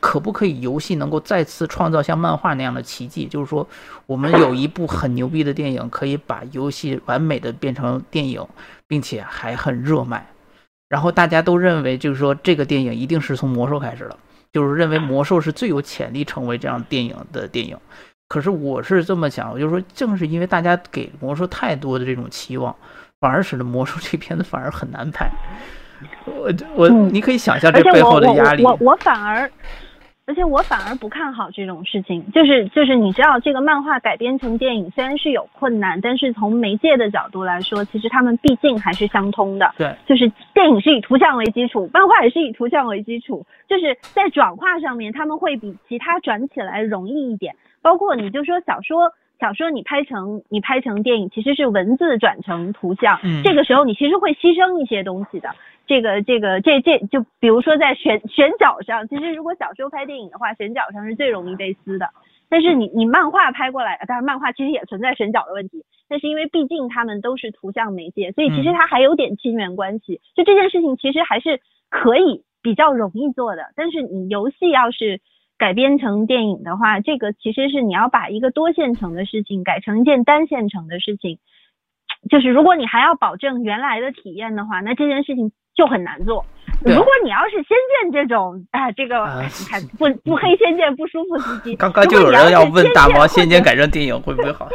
可不可以游戏能够再次创造像漫画那样的奇迹？就是说，我们有一部很牛逼的电影，可以把游戏完美的变成电影，并且还很热卖。然后大家都认为，就是说这个电影一定是从魔兽开始的，就是认为魔兽是最有潜力成为这样电影的电影。可是我是这么想，我就是说正是因为大家给魔兽太多的这种期望，反而使得魔兽这片子反而很难拍。我我你可以想象这背后的压力。我我反而。而且我反而不看好这种事情，就是就是你知道，这个漫画改编成电影虽然是有困难，但是从媒介的角度来说，其实他们毕竟还是相通的。对，就是电影是以图像为基础，漫画也是以图像为基础，就是在转化上面他们会比其他转起来容易一点。包括你就说小说。小说你拍成你拍成电影，其实是文字转成图像，这个时候你其实会牺牲一些东西的。这个这个这这就比如说在选选角上，其实如果小说拍电影的话，选角上是最容易被撕的。但是你你漫画拍过来，当然漫画其实也存在选角的问题，但是因为毕竟他们都是图像媒介，所以其实它还有点亲缘关系。就这件事情其实还是可以比较容易做的。但是你游戏要是。改编成电影的话，这个其实是你要把一个多线程的事情改成一件单线程的事情，就是如果你还要保证原来的体验的话，那这件事情就很难做。如果你要是仙剑这种啊，这个你看不不黑仙剑不舒服司机。刚刚就有人要问大毛仙剑改成电影会不会好？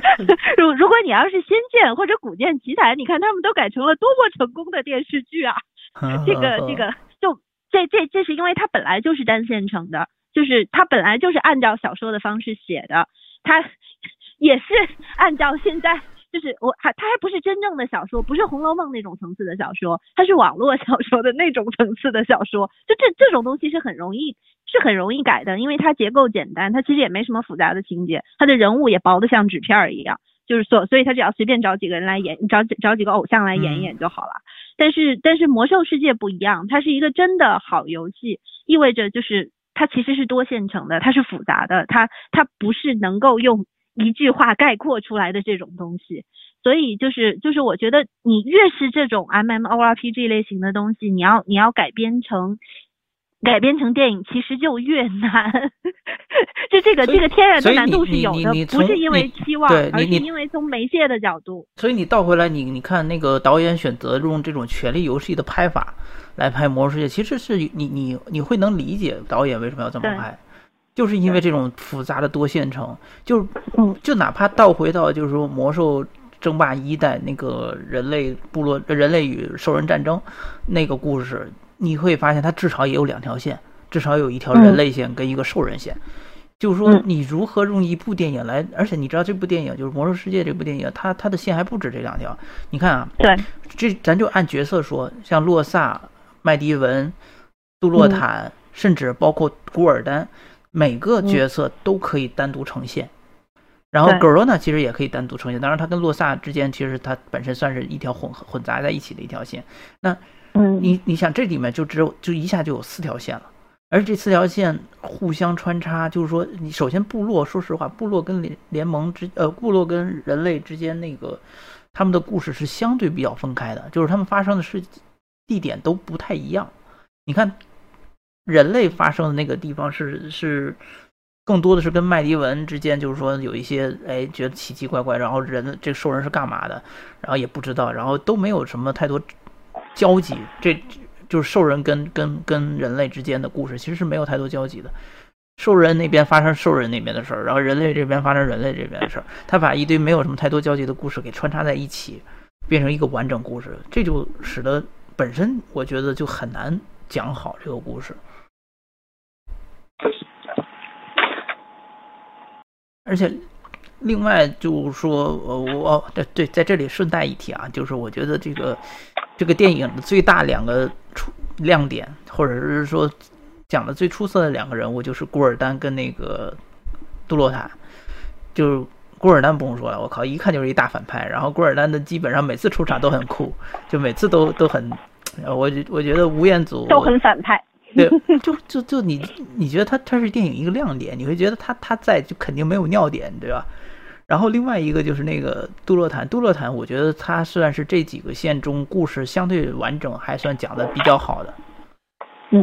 如如果你要是仙剑或者古剑奇谭，你看他们都改成了多么成功的电视剧啊！这个这个就这这这是因为它本来就是单线程的。就是他本来就是按照小说的方式写的，他也是 按照现在就是我还他还不是真正的小说，不是《红楼梦》那种层次的小说，它是网络小说的那种层次的小说。就这这种东西是很容易是很容易改的，因为它结构简单，它其实也没什么复杂的情节，它的人物也薄的像纸片一样，就是所所以他只要随便找几个人来演，找找几个偶像来演一演就好了。但是但是魔兽世界不一样，它是一个真的好游戏，意味着就是。它其实是多线程的，它是复杂的，它它不是能够用一句话概括出来的这种东西，所以就是就是我觉得你越是这种 M M O R P G 类型的东西，你要你要改编成改编成电影，其实就越难，就这个这个天然的难度是有的，不是因为期望，而是因为从媒介的角度。所以你倒回来，你你看那个导演选择用这种权力游戏的拍法。来拍《魔兽世界》，其实是你你你会能理解导演为什么要这么拍，就是因为这种复杂的多线程，就就哪怕倒回到就是说《魔兽争霸一代》那个人类部落、人类与兽人战争那个故事，你会发现它至少也有两条线，至少有一条人类线跟一个兽人线。就是说，你如何用一部电影来，而且你知道这部电影就是《魔兽世界》这部电影，它它的线还不止这两条。你看啊，对，这咱就按角色说，像洛萨。麦迪文、杜洛坦，甚至包括古尔丹，每个角色都可以单独呈现。然后格罗娜其实也可以单独呈现，当然它跟洛萨之间其实它本身算是一条混混杂在一起的一条线。那，你你想这里面就只有就一下就有四条线了，而这四条线互相穿插，就是说你首先部落，说实话，部落跟联联盟之呃部落跟人类之间那个他们的故事是相对比较分开的，就是他们发生的事。地点都不太一样，你看，人类发生的那个地方是是更多的是跟麦迪文之间，就是说有一些哎觉得奇奇怪怪，然后人这兽人是干嘛的，然后也不知道，然后都没有什么太多交集，这就是兽人跟跟跟人类之间的故事，其实是没有太多交集的。兽人那边发生兽人那边的事儿，然后人类这边发生人类这边的事儿，他把一堆没有什么太多交集的故事给穿插在一起，变成一个完整故事，这就使得。本身我觉得就很难讲好这个故事，而且另外就是说，呃，我对对，在这里顺带一提啊，就是我觉得这个这个电影的最大两个出亮点，或者是说讲的最出色的两个人物，就是古尔丹跟那个杜洛塔。就是古尔丹不用说了，我靠，一看就是一大反派。然后古尔丹的基本上每次出场都很酷，就每次都都很。我觉我觉得吴彦祖都很反派。对，就就就你你觉得他他是电影一个亮点，你会觉得他他在就肯定没有尿点，对吧？然后另外一个就是那个杜洛坦，杜洛坦，我觉得他算是这几个线中故事相对完整，还算讲的比较好的。嗯，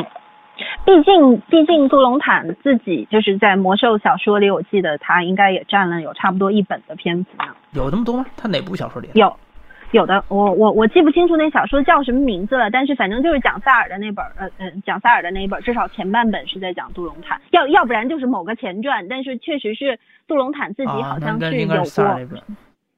毕竟毕竟杜隆坦自己就是在魔兽小说里，我记得他应该也占了有差不多一本的篇幅呢。有这么多吗？他哪部小说里？有。有的，我我我记不清楚那小说叫什么名字了，但是反正就是讲萨尔的那本，呃呃，讲萨尔的那一本，至少前半本是在讲杜隆坦，要要不然就是某个前传，但是确实是杜隆坦自己好像是有过，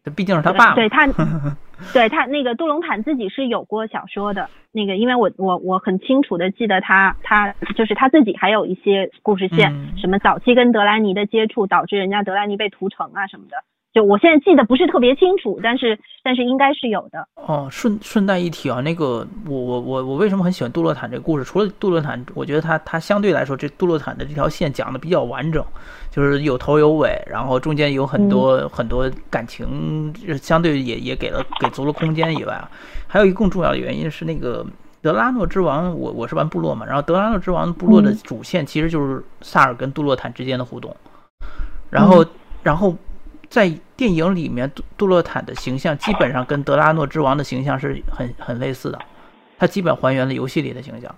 这毕竟是他爸，对他，对他那个杜隆坦自己是有过小说的，那个因为我我我很清楚的记得他他就是他自己还有一些故事线，什么早期跟德莱尼的接触导致人家德莱尼被屠城啊什么的。就我现在记得不是特别清楚，但是但是应该是有的。哦，顺顺带一提啊，那个我我我我为什么很喜欢杜洛坦这个故事？除了杜洛坦，我觉得他他相对来说，这杜洛坦的这条线讲的比较完整，就是有头有尾，然后中间有很多很多感情，相对也也给了给足了空间以外啊，还有一个更重要的原因是那个德拉诺之王，我我是玩部落嘛，然后德拉诺之王部落的主线其实就是萨尔跟杜洛坦之间的互动，然后然后。在电影里面，杜杜洛坦的形象基本上跟德拉诺之王的形象是很很类似的，他基本还原了游戏里的形象。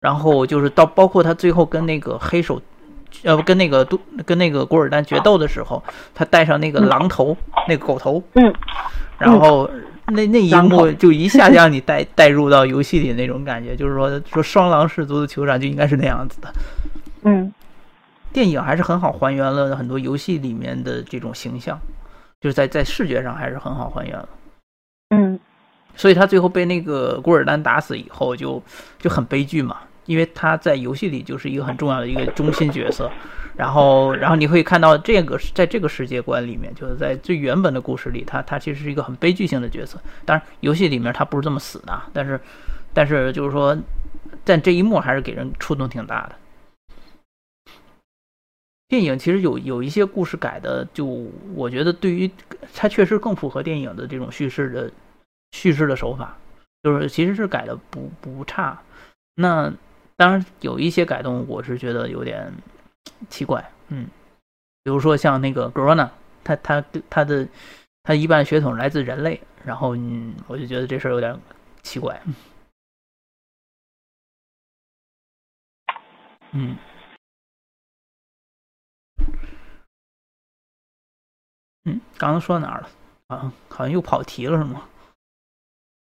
然后就是到包括他最后跟那个黑手，呃不跟那个杜跟那个古尔丹决斗的时候，他戴上那个狼头那个狗头，嗯，然后那那一幕就一下让你带 带入到游戏里那种感觉，就是说说双狼氏族的酋长就应该是那样子的，嗯。电影还是很好还原了很多游戏里面的这种形象，就是在在视觉上还是很好还原了。嗯，所以他最后被那个古尔丹打死以后，就就很悲剧嘛，因为他在游戏里就是一个很重要的一个中心角色。然后，然后你会看到这个在这个世界观里面，就是在最原本的故事里，他他其实是一个很悲剧性的角色。当然，游戏里面他不是这么死的，但是但是就是说，但这一幕还是给人触动挺大的。电影其实有有一些故事改的，就我觉得对于它确实更符合电影的这种叙事的叙事的手法，就是其实是改的不不差。那当然有一些改动，我是觉得有点奇怪，嗯，比如说像那个 Grona，他他他的他一半血统来自人类，然后嗯，我就觉得这事儿有点奇怪，嗯。嗯，刚刚说到哪儿了？啊，好像又跑题了，是吗？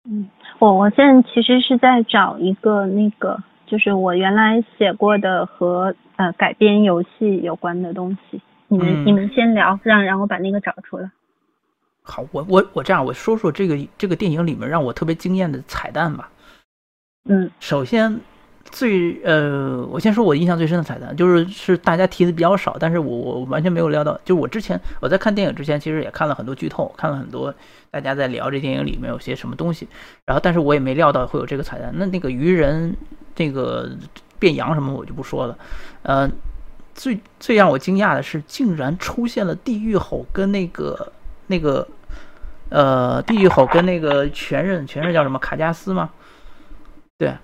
嗯，我我现在其实是在找一个那个，就是我原来写过的和呃改编游戏有关的东西。你们你们先聊，让让我把那个找出来。好，我我我这样我说说这个这个电影里面让我特别惊艳的彩蛋吧。嗯，首先。最呃，我先说我印象最深的彩蛋，就是是大家提的比较少，但是我我完全没有料到，就我之前我在看电影之前，其实也看了很多剧透，看了很多大家在聊这电影里面有些什么东西，然后但是我也没料到会有这个彩蛋。那那个鱼人这个变羊什么我就不说了，呃，最最让我惊讶的是，竟然出现了地狱吼跟那个那个呃地狱吼跟那个全任全任叫什么卡加斯吗？对。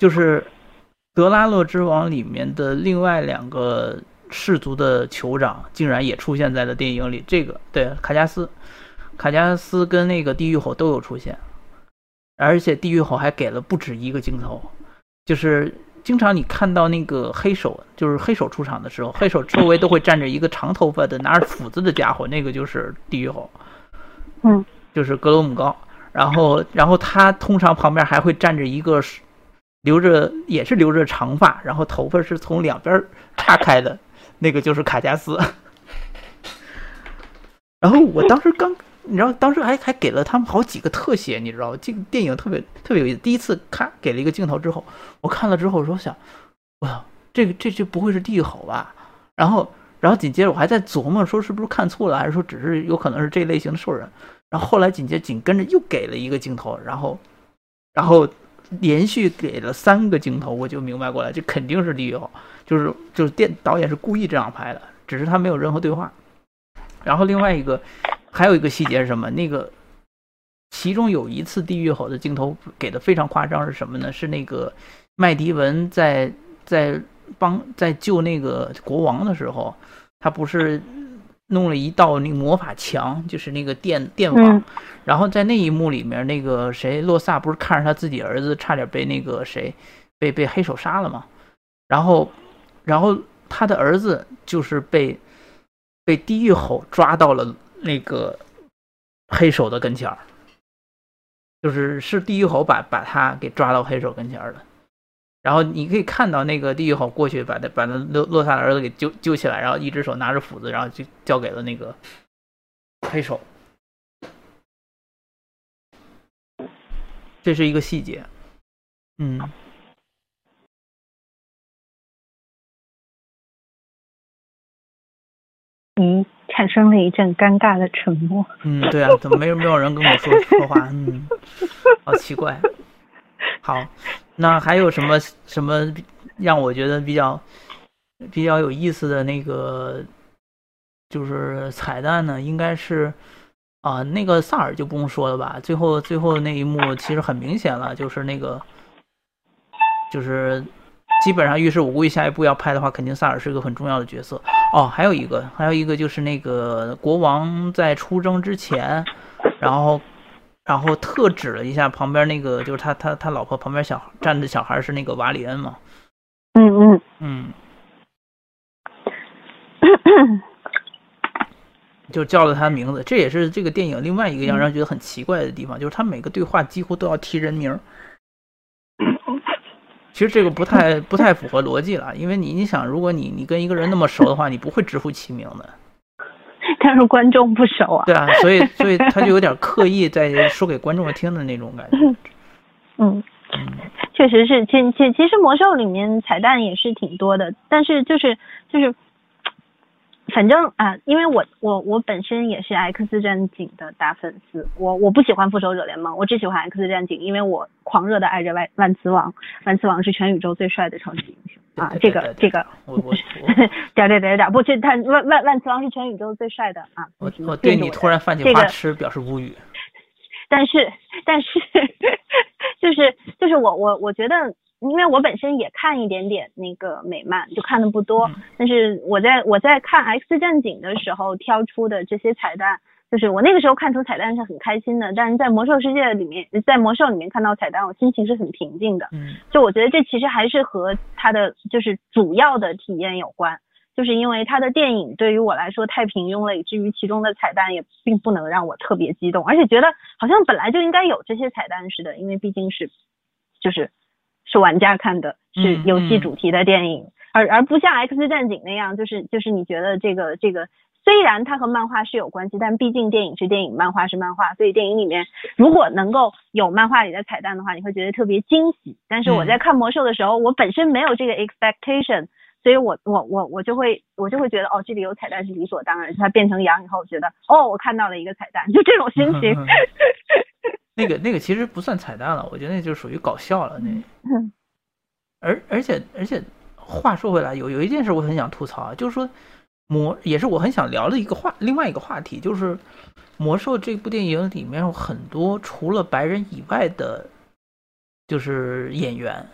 就是德拉洛之王里面的另外两个氏族的酋长，竟然也出现在了电影里。这个对卡加斯，卡加斯跟那个地狱吼都有出现，而且地狱吼还给了不止一个镜头。就是经常你看到那个黑手，就是黑手出场的时候，黑手周围都会站着一个长头发的拿着斧子的家伙，那个就是地狱吼。嗯，就是格罗姆高。然后，然后他通常旁边还会站着一个。留着也是留着长发，然后头发是从两边岔开的，那个就是卡加斯。然后我当时刚，你知道，当时还还给了他们好几个特写，你知道，这个电影特别特别有意思。第一次看给了一个镜头之后，我看了之后说想，哇，这个这这不会是地狱吼吧？然后然后紧接着我还在琢磨说是不是看错了，还是说只是有可能是这类型的兽人。然后后来紧接紧跟着又给了一个镜头，然后然后。连续给了三个镜头，我就明白过来，这肯定是地狱吼，就是就是电导演是故意这样拍的，只是他没有任何对话。然后另外一个还有一个细节是什么？那个其中有一次地狱吼的镜头给的非常夸张，是什么呢？是那个麦迪文在在帮在救那个国王的时候，他不是弄了一道那个魔法墙，就是那个电电网，嗯然后在那一幕里面，那个谁洛萨不是看着他自己儿子差点被那个谁被被黑手杀了吗？然后然后他的儿子就是被被地狱吼抓到了那个黑手的跟前儿，就是是地狱吼把把他给抓到黑手跟前儿的。然后你可以看到那个地狱吼过去把他把他洛洛萨的儿子给揪揪起来，然后一只手拿着斧子，然后就交给了那个黑手。这是一个细节，嗯，嗯，产生了一阵尴尬的沉默。嗯，对啊，怎么没有没有人跟我说说话？嗯，好奇怪。好，那还有什么什么让我觉得比较比较有意思的那个就是彩蛋呢？应该是啊、那个萨尔就不用说了吧。最后最后那一幕其实很明显了，就是那个就是基本上预示我估计下一步要拍的话，肯定萨尔是个很重要的角色。哦，还有一个，还有一个就是那个国王在出征之前，然后，然后特指了一下旁边那个，就是他他他老婆旁边小站着小孩是那个瓦里恩嘛，嗯嗯。嗯，就叫了他名字，这也是这个电影另外一个让人觉得很奇怪的地方，就是他每个对话几乎都要提人名。其实这个不太不太符合逻辑了，因为你你想，如果你你跟一个人那么熟的话，你不会直呼其名的。但是观众不熟啊。对啊，所以所以他就有点刻意在 说给观众听的那种感觉。嗯，嗯确实是，其其其实魔兽里面彩蛋也是挺多的，但是就是就是，反正啊、因为我我我本身也是 X 战警的大粉丝，我我不喜欢复仇者联盟，我只喜欢 X 战警，因为我狂热的爱着万万磁王，万磁王是全宇宙最帅的超级英雄啊，这个这个，我我我点点点点，不，这他万万万磁王是全宇宙最帅的啊，我我对你突然泛起这个花痴表示无语。但是但是就是就是我我我觉得，因为我本身也看一点点那个美漫，就看的不多，嗯但是我在我在看 X 战警的时候挑出的这些彩蛋。就是我那个时候看出彩蛋是很开心的，但是在魔兽世界里面，在魔兽里面看到彩蛋，我心情是很平静的。嗯就我觉得这其实还是和它的就是主要的体验有关，就是因为它的电影对于我来说太平庸了，以至于其中的彩蛋也并不能让我特别激动，而且觉得好像本来就应该有这些彩蛋似的，因为毕竟是就是是玩家看的，是嗯游戏嗯主题的电影，而而不像 X 战警那样，就是就是你觉得这个这个。虽然它和漫画是有关系，但毕竟电影是电影，漫画是漫画，所以电影里面如果能够有漫画里的彩蛋的话，你会觉得特别惊喜。但是我在看魔兽的时候，我本身没有这个 expectation，所以我我我我就会我就会觉得哦，这里有彩蛋是理所当然。它变成羊以后，我觉得哦，我看到了一个彩蛋，就这种心情。那个那个其实不算彩蛋了，我觉得那就属于搞笑了。那嗯而而且而且话说回来，有有一件事我很想吐槽啊，就是说魔也是我很想聊的一个话，另外一个话题就是魔兽这部电影里面有很多除了白人以外的，就是演员，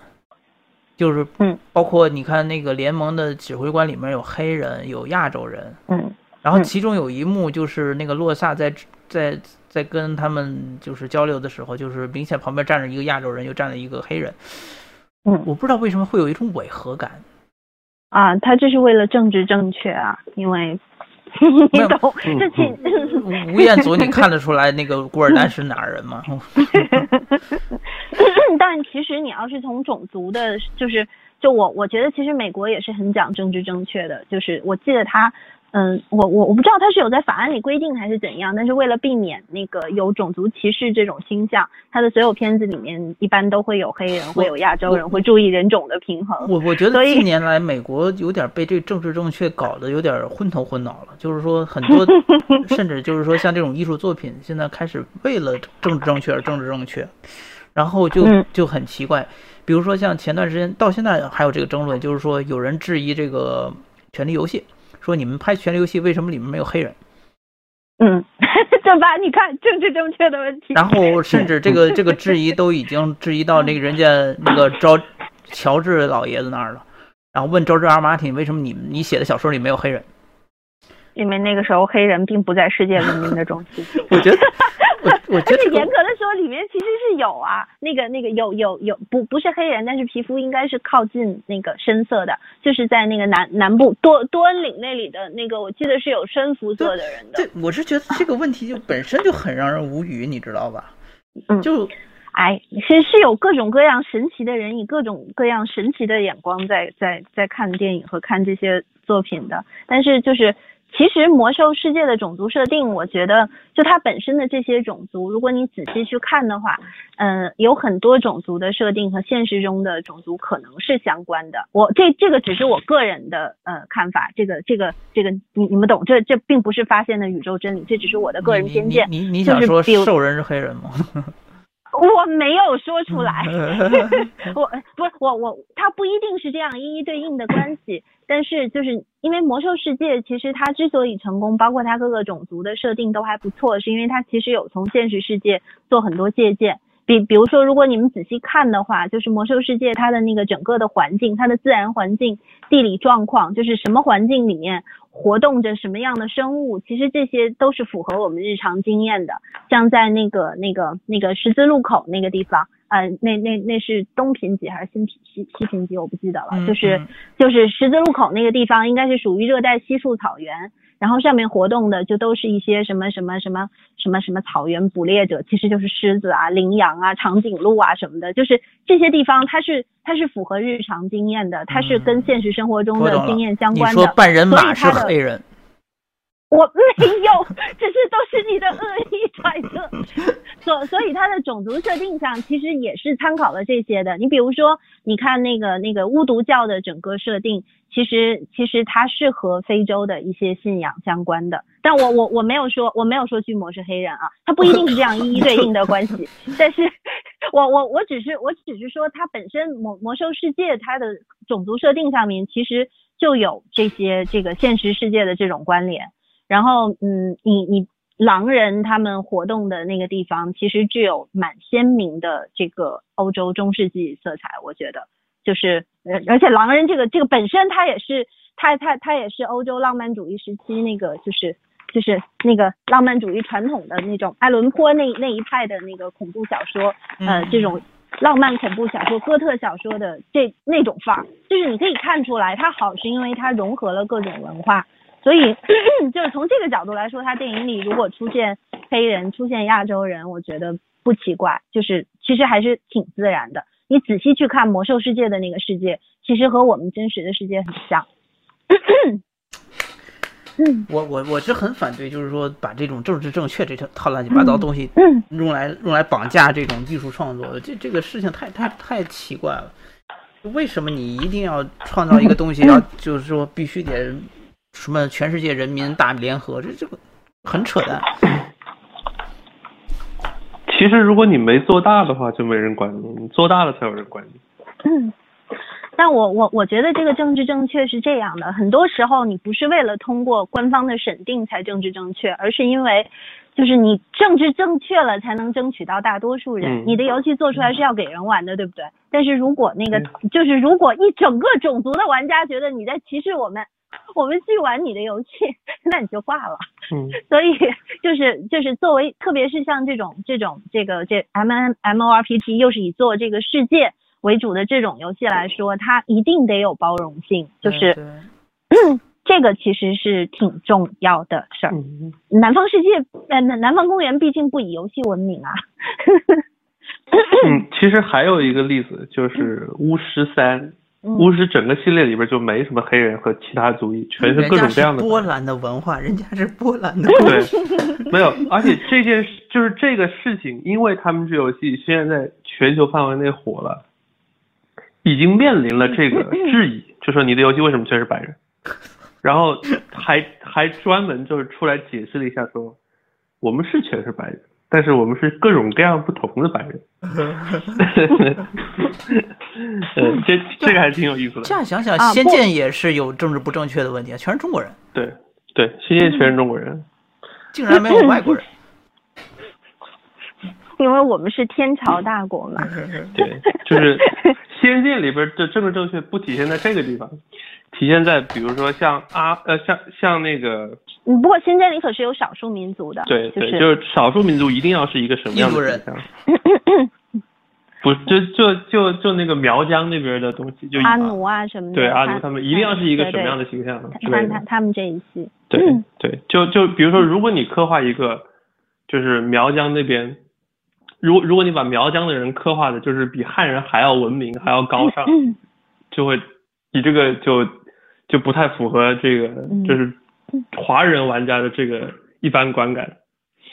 就是嗯，包括你看那个联盟的指挥官里面有黑人，有亚洲人，嗯。然后嗯。其中有一幕就是那个洛萨在在在跟他们就是交流的时候，就是明显旁边站着一个亚洲人，又站了一个黑人，嗯。我不知道为什么会有一种违和感。啊，他这是为了政治正确啊，因为 你懂嗯这其吴吴彦祖，你看得出来那个古尔丹是哪儿人吗？但其实你要是从种族的，就是就我我觉得其实美国也是很讲政治正确的，就是我记得他。嗯，我我我不知道他是有在法案里规定还是怎样，但是为了避免那个有种族歧视这种倾向，他的所有片子里面一般都会有黑人，会有亚洲人，会注意人种的平衡。我我觉得近年来美国有点被这政治正确搞得有点昏头昏脑了，就是说很多，甚至就是说像这种艺术作品，现在开始为了政治正确而政治正确，然后就嗯就很奇怪。比如说像前段时间到现在还有这个争论，就是说有人质疑这个《权力游戏》，说你们拍《权力游戏》为什么里面没有黑人？嗯，正吧？你看政治正确的问题。然后甚至这个这个质疑都已经质疑到那个人家那个乔乔治老爷子那儿了，然后问乔治阿马丁为什么你你写的小说里没有黑人？因为那个时候黑人并不在世界文明的中心。我觉得，我我觉得严格的说，里面其实是有啊，那个那个有有有不不是黑人，但是皮肤应该是靠近那个深色的，就是在那个南南部多多恩岭那里的那个，我记得是有深肤色的人的。对，我是觉得这个问题就 本身就很让人无语，你知道吧？嗯，就哎，其实是有各种各样神奇的人，以各种各样神奇的眼光在在在看电影和看这些作品的，但是就是。其实魔兽世界的种族设定，我觉得就它本身的这些种族，如果你仔细去看的话，嗯，有很多种族的设定和现实中的种族可能是相关的。我这这个只是我个人的呃看法，这个这个这个你你们懂，这这并不是发现的宇宙真理，这只是我的个人偏见。你你想说兽人是黑人吗？我没有说出来，我不是我我，它不一定是这样一一对应的关系，但是就是因为魔兽世界其实它之所以成功，包括它各个种族的设定都还不错，是因为它其实有从现实世界做很多借鉴。比比如说，如果你们仔细看的话，就是魔兽世界它的那个整个的环境，它的自然环境、地理状况，就是什么环境里面活动着什么样的生物，其实这些都是符合我们日常经验的。像在那个那个那个十字路口那个地方，呃，那那那是东平级还是新平西西平级，我不记得了。就是就是十字路口那个地方，应该是属于热带稀树草原。然后上面活动的就都是一些什么什么什么什么什么草原捕猎者，其实就是狮子啊、羚羊啊、长颈鹿啊什么的，就是这些地方它是它是符合日常经验的，它是跟现实生活中的经验相关的。你说半人马是黑人？我没有，只是都是你的恶意揣测。所所以它的种族设定上其实也是参考了这些的。你比如说，你看那个那个巫毒教的整个设定。其实其实它是和非洲的一些信仰相关的，但我我我没有说我没有说巨魔是黑人啊，它不一定是这样一一对应的关系，但是我我我只是我只是说它本身魔魔兽世界它的种族设定上面其实就有这些这个现实世界的这种关联，然后嗯你你狼人他们活动的那个地方其实具有蛮鲜明的这个欧洲中世纪色彩，我觉得。就是，呃，而且狼人这个这个本身它也是，它它它也是欧洲浪漫主义时期那个就是就是那个浪漫主义传统的那种爱伦坡那那一派的那个恐怖小说，呃，这种浪漫恐怖小说、哥特小说的这那种范儿，就是你可以看出来它好是因为它融合了各种文化，所以 就是从这个角度来说，他电影里如果出现黑人、出现亚洲人，我觉得不奇怪，就是其实还是挺自然的。你仔细去看魔兽世界的那个世界，其实和我们真实的世界很像。嗯，我我我是很反对，就是说把这种政治正确这套乱七八糟东西用来用来绑架这种艺术创作，这这个事情太太太奇怪了。为什么你一定要创造一个东西，要就是说必须得什么全世界人民大联合？这这个很扯淡。其实，如果你没做大的话，就没人管你；你做大了，才有人管你。嗯，但我我我觉得这个政治正确是这样的：很多时候，你不是为了通过官方的审定才政治正确，而是因为，就是你政治正确了，才能争取到大多数人。你的游戏做出来是要给人玩的，对不对？但是如果那个，就是如果一整个种族的玩家觉得你在歧视我们。我们去玩你的游戏，那你就挂了。嗯，所以就是就是作为，特别是像这种这种这个这 M M M O R P G 又是以做这个世界为主的这种游戏来说，它一定得有包容性，就是 这个其实是挺重要的事儿。南方世界呃南南方公园毕竟不以游戏闻名啊。嗯，其实还有一个例子就是巫师三。巫师整个系列里边就没什么黑人和其他族裔，全是各种各样的。波兰的文化，人家是波兰的。对，没有，而且这件事就是这个事情，因为他们这游戏现在在全球范围内火了，已经面临了这个质疑，就说你的游戏为什么全是白人？然后还还专门就是出来解释了一下，说我们是全是白人。但是我们是各种各样不同的白人，这这个还是挺有意思的。这样想想，仙剑也是有政治不正确的问题啊，全是中国人。对对，仙剑全是中国人。竟然没有外国人。因为我们是天朝大国嘛。对，就是《仙剑》里边的政治正确不体现在这个地方，体现在比如说像阿呃像像那个，嗯，不过《仙剑》里可是有少数民族的，对对，就是就是少数民族一定要是一个什么样的形象？不，就就就就那个苗疆那边的东西，就阿奴啊什么的。对阿奴他他们一定要是一个什么样的形象之他类的。他他们这一系，对对，就就比如说，如果你刻画一个，就是苗疆那边，如如果你把苗疆的人刻画的，就是比汉人还要文明，还要高尚，就会你这个就就不太符合这个嗯就是华人玩家的这个一般观感。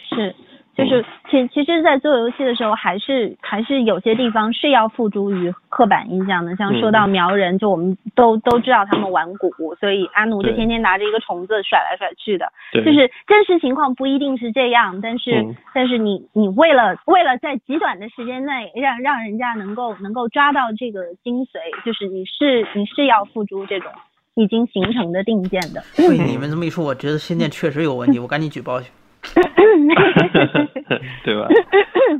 是，就是其其实，在做游戏的时候，还是还是有些地方是要付诸于刻板印象的。像说到苗人，就我们都都知道他们玩鼓，所以阿奴就天天拿着一个虫子甩来甩去的。对，就是真实情况不一定是这样，但是、嗯但是你你为了为了在极短的时间内让让人家能够能够抓到这个精髓，就是你是你是要付诸这种已经形成的定见的。被你们这么一说，我觉得仙剑确实有问题，我赶紧举报去。对吧？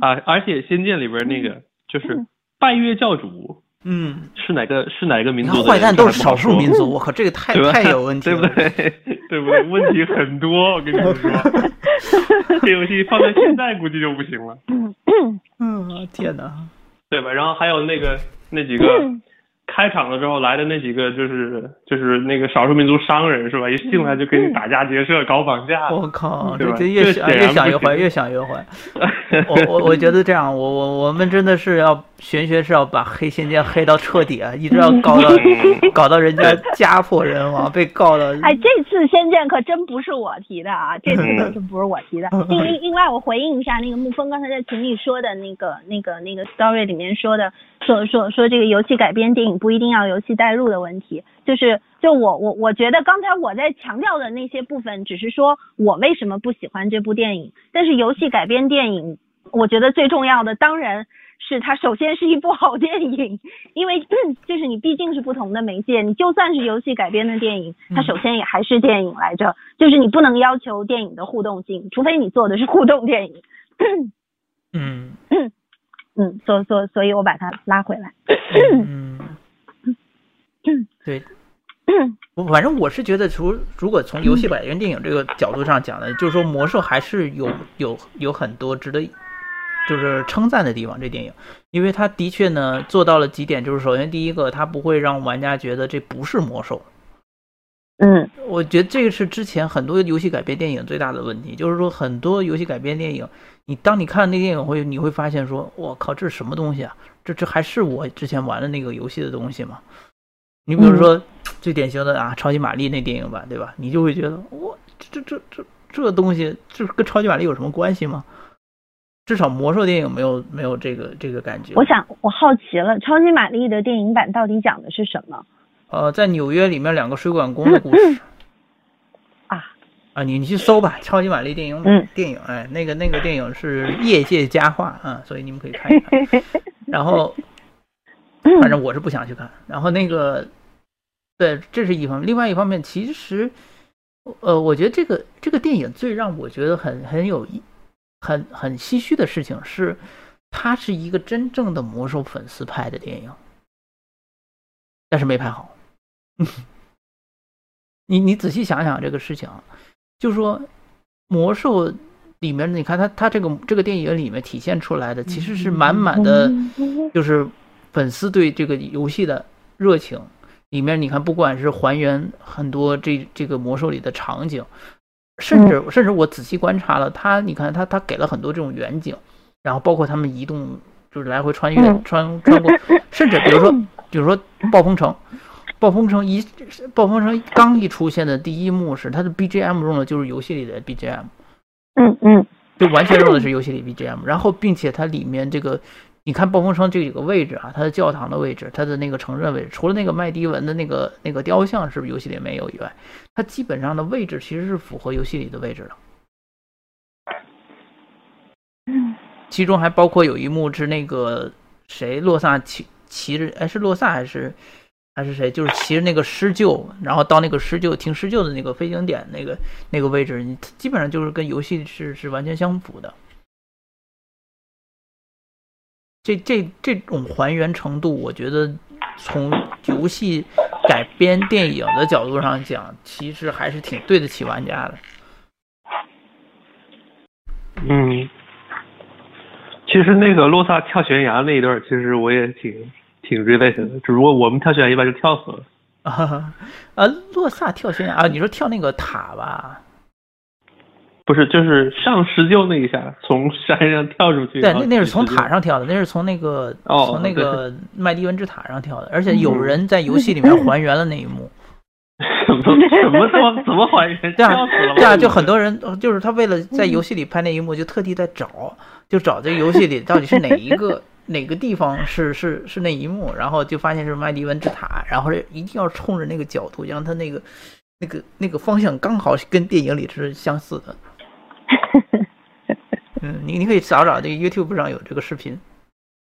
啊，而且《仙剑》里边那个就是拜月教主嗯，是哪个是哪个民你族的坏蛋都是少数民族，我靠，这个太？太有问题对。不对？对不对？问题很多，我跟你们说，这游戏放在现在估计就不行了，嗯，天哪！对吧？然后还有那个那几个开场的时候来的那几个，就是就是那个少数民族商人是吧？一进来就给你打家劫舍、搞绑架，我靠，这对吧这越想越想越坏，越想越坏。我我我觉得这样，我我我们真的是要玄学是要把黑仙剑黑到彻底啊，一直要搞到搞到人家家破人亡，被告到哎，这次仙剑可真不是我提的啊，这次可真不是我提的。另另另外，我回应一下那个沐风刚才在群里说的那个那个那个 story 里面说的，说说说这个游戏改编电影不一定要游戏代入的问题，就是就我我我觉得刚才我在强调的那些部分，只是说我为什么不喜欢这部电影，但是游戏改编电影，我觉得最重要的当然。是它首先是一部好电影，因为就是你毕竟是不同的媒介，你就算是游戏改编的电影，它首先也还是电影来着，就是你不能要求电影的互动性，除非你做的是互动电影。嗯嗯，所所所以我把它拉回来。嗯，对。我反正我是觉得，除如果从游戏改编电影这个角度上讲呢，就是说魔兽还是有有有很多值得就是称赞的地方。这电影，因为它的确呢做到了几点，就是首先第一个，它不会让玩家觉得这不是魔兽。嗯我觉得这个是之前很多游戏改编电影最大的问题，就是说很多游戏改编电影，你当你看那电影会，你会发现说，我靠，这是什么东西啊？这这还是我之前玩的那个游戏的东西吗？你比如说、最典型的啊，超级玛丽那电影版，对吧？你就会觉得，哇，这这这这这东西，这跟超级玛丽有什么关系吗？至少魔兽电影没有没有这个这个感觉。我想我好奇了，超级玛丽的电影版到底讲的是什么呃，在纽约里面两个水管工的故事。啊？啊，你你去搜吧，《超级玛丽电影版》嗯电影，哎，那个那个电影是业界佳话啊，所以你们可以看一看。然后，反正我是不想去看。然后那个，对，这是一方面，另外一方面，其实，呃，我觉得这个这个电影最让我觉得很很有意很很唏嘘的事情是，它是一个真正的魔兽粉丝拍的电影，但是没拍好。你你仔细想想这个事情啊，就是说魔兽里面，你看它它这个这个电影里面体现出来的，其实是满满的，就是粉丝对这个游戏的热情。里面你看，不管是还原很多这这个魔兽里的场景，甚至甚至我仔细观察了，它你看它它给了很多这种远景，然后包括他们移动，就是来回穿越嗯穿穿过，甚至比如说比如说暴风城。暴风城一暴风城刚一出现的第一幕是它的 BGM 用的就是游戏里的 BGM，嗯嗯就完全用的是游戏里 BGM。然后并且它里面这个，你看暴风城这几个位置啊，它的教堂的位置，它的那个城镇位置，除了那个麦迪文的那个那个雕像是游戏里没有以外，它基本上的位置其实是符合游戏里的位置的。其中还包括有一幕是那个谁洛萨骑骑着，哎是洛萨还是还是谁，就是骑着那个狮鹫，然后到那个狮鹫停狮鹫的那个飞行点那个那个位置，你基本上就是跟游戏是是完全相符的。这这这种还原程度，我觉得从游戏改编电影的角度上讲，其实还是挺对得起玩家的。嗯，其实那个洛萨跳悬崖那一段，其实我也挺挺 relate 的，只不过我们跳悬崖一般就跳死了。啊，啊，洛萨跳悬崖啊？你说跳那个塔吧？不是，就是上施救那一下，从山上跳出去。对，那那是从塔上跳的，那是从那个从那个麦迪文之塔上跳的，而且有人在游戏里面还原了那一幕。什么什么怎么怎么还原？这样这样，就很多人就是他为了在游戏里拍那一幕，就特地在找，就找这个游戏里到底是哪一个哪个地方是是是那一幕，然后就发现是麦迪文之塔，然后一定要冲着那个角度，让他那个那个那个方向刚好跟电影里是相似的。嗯，你你可以找找这个 YouTube 上有这个视频。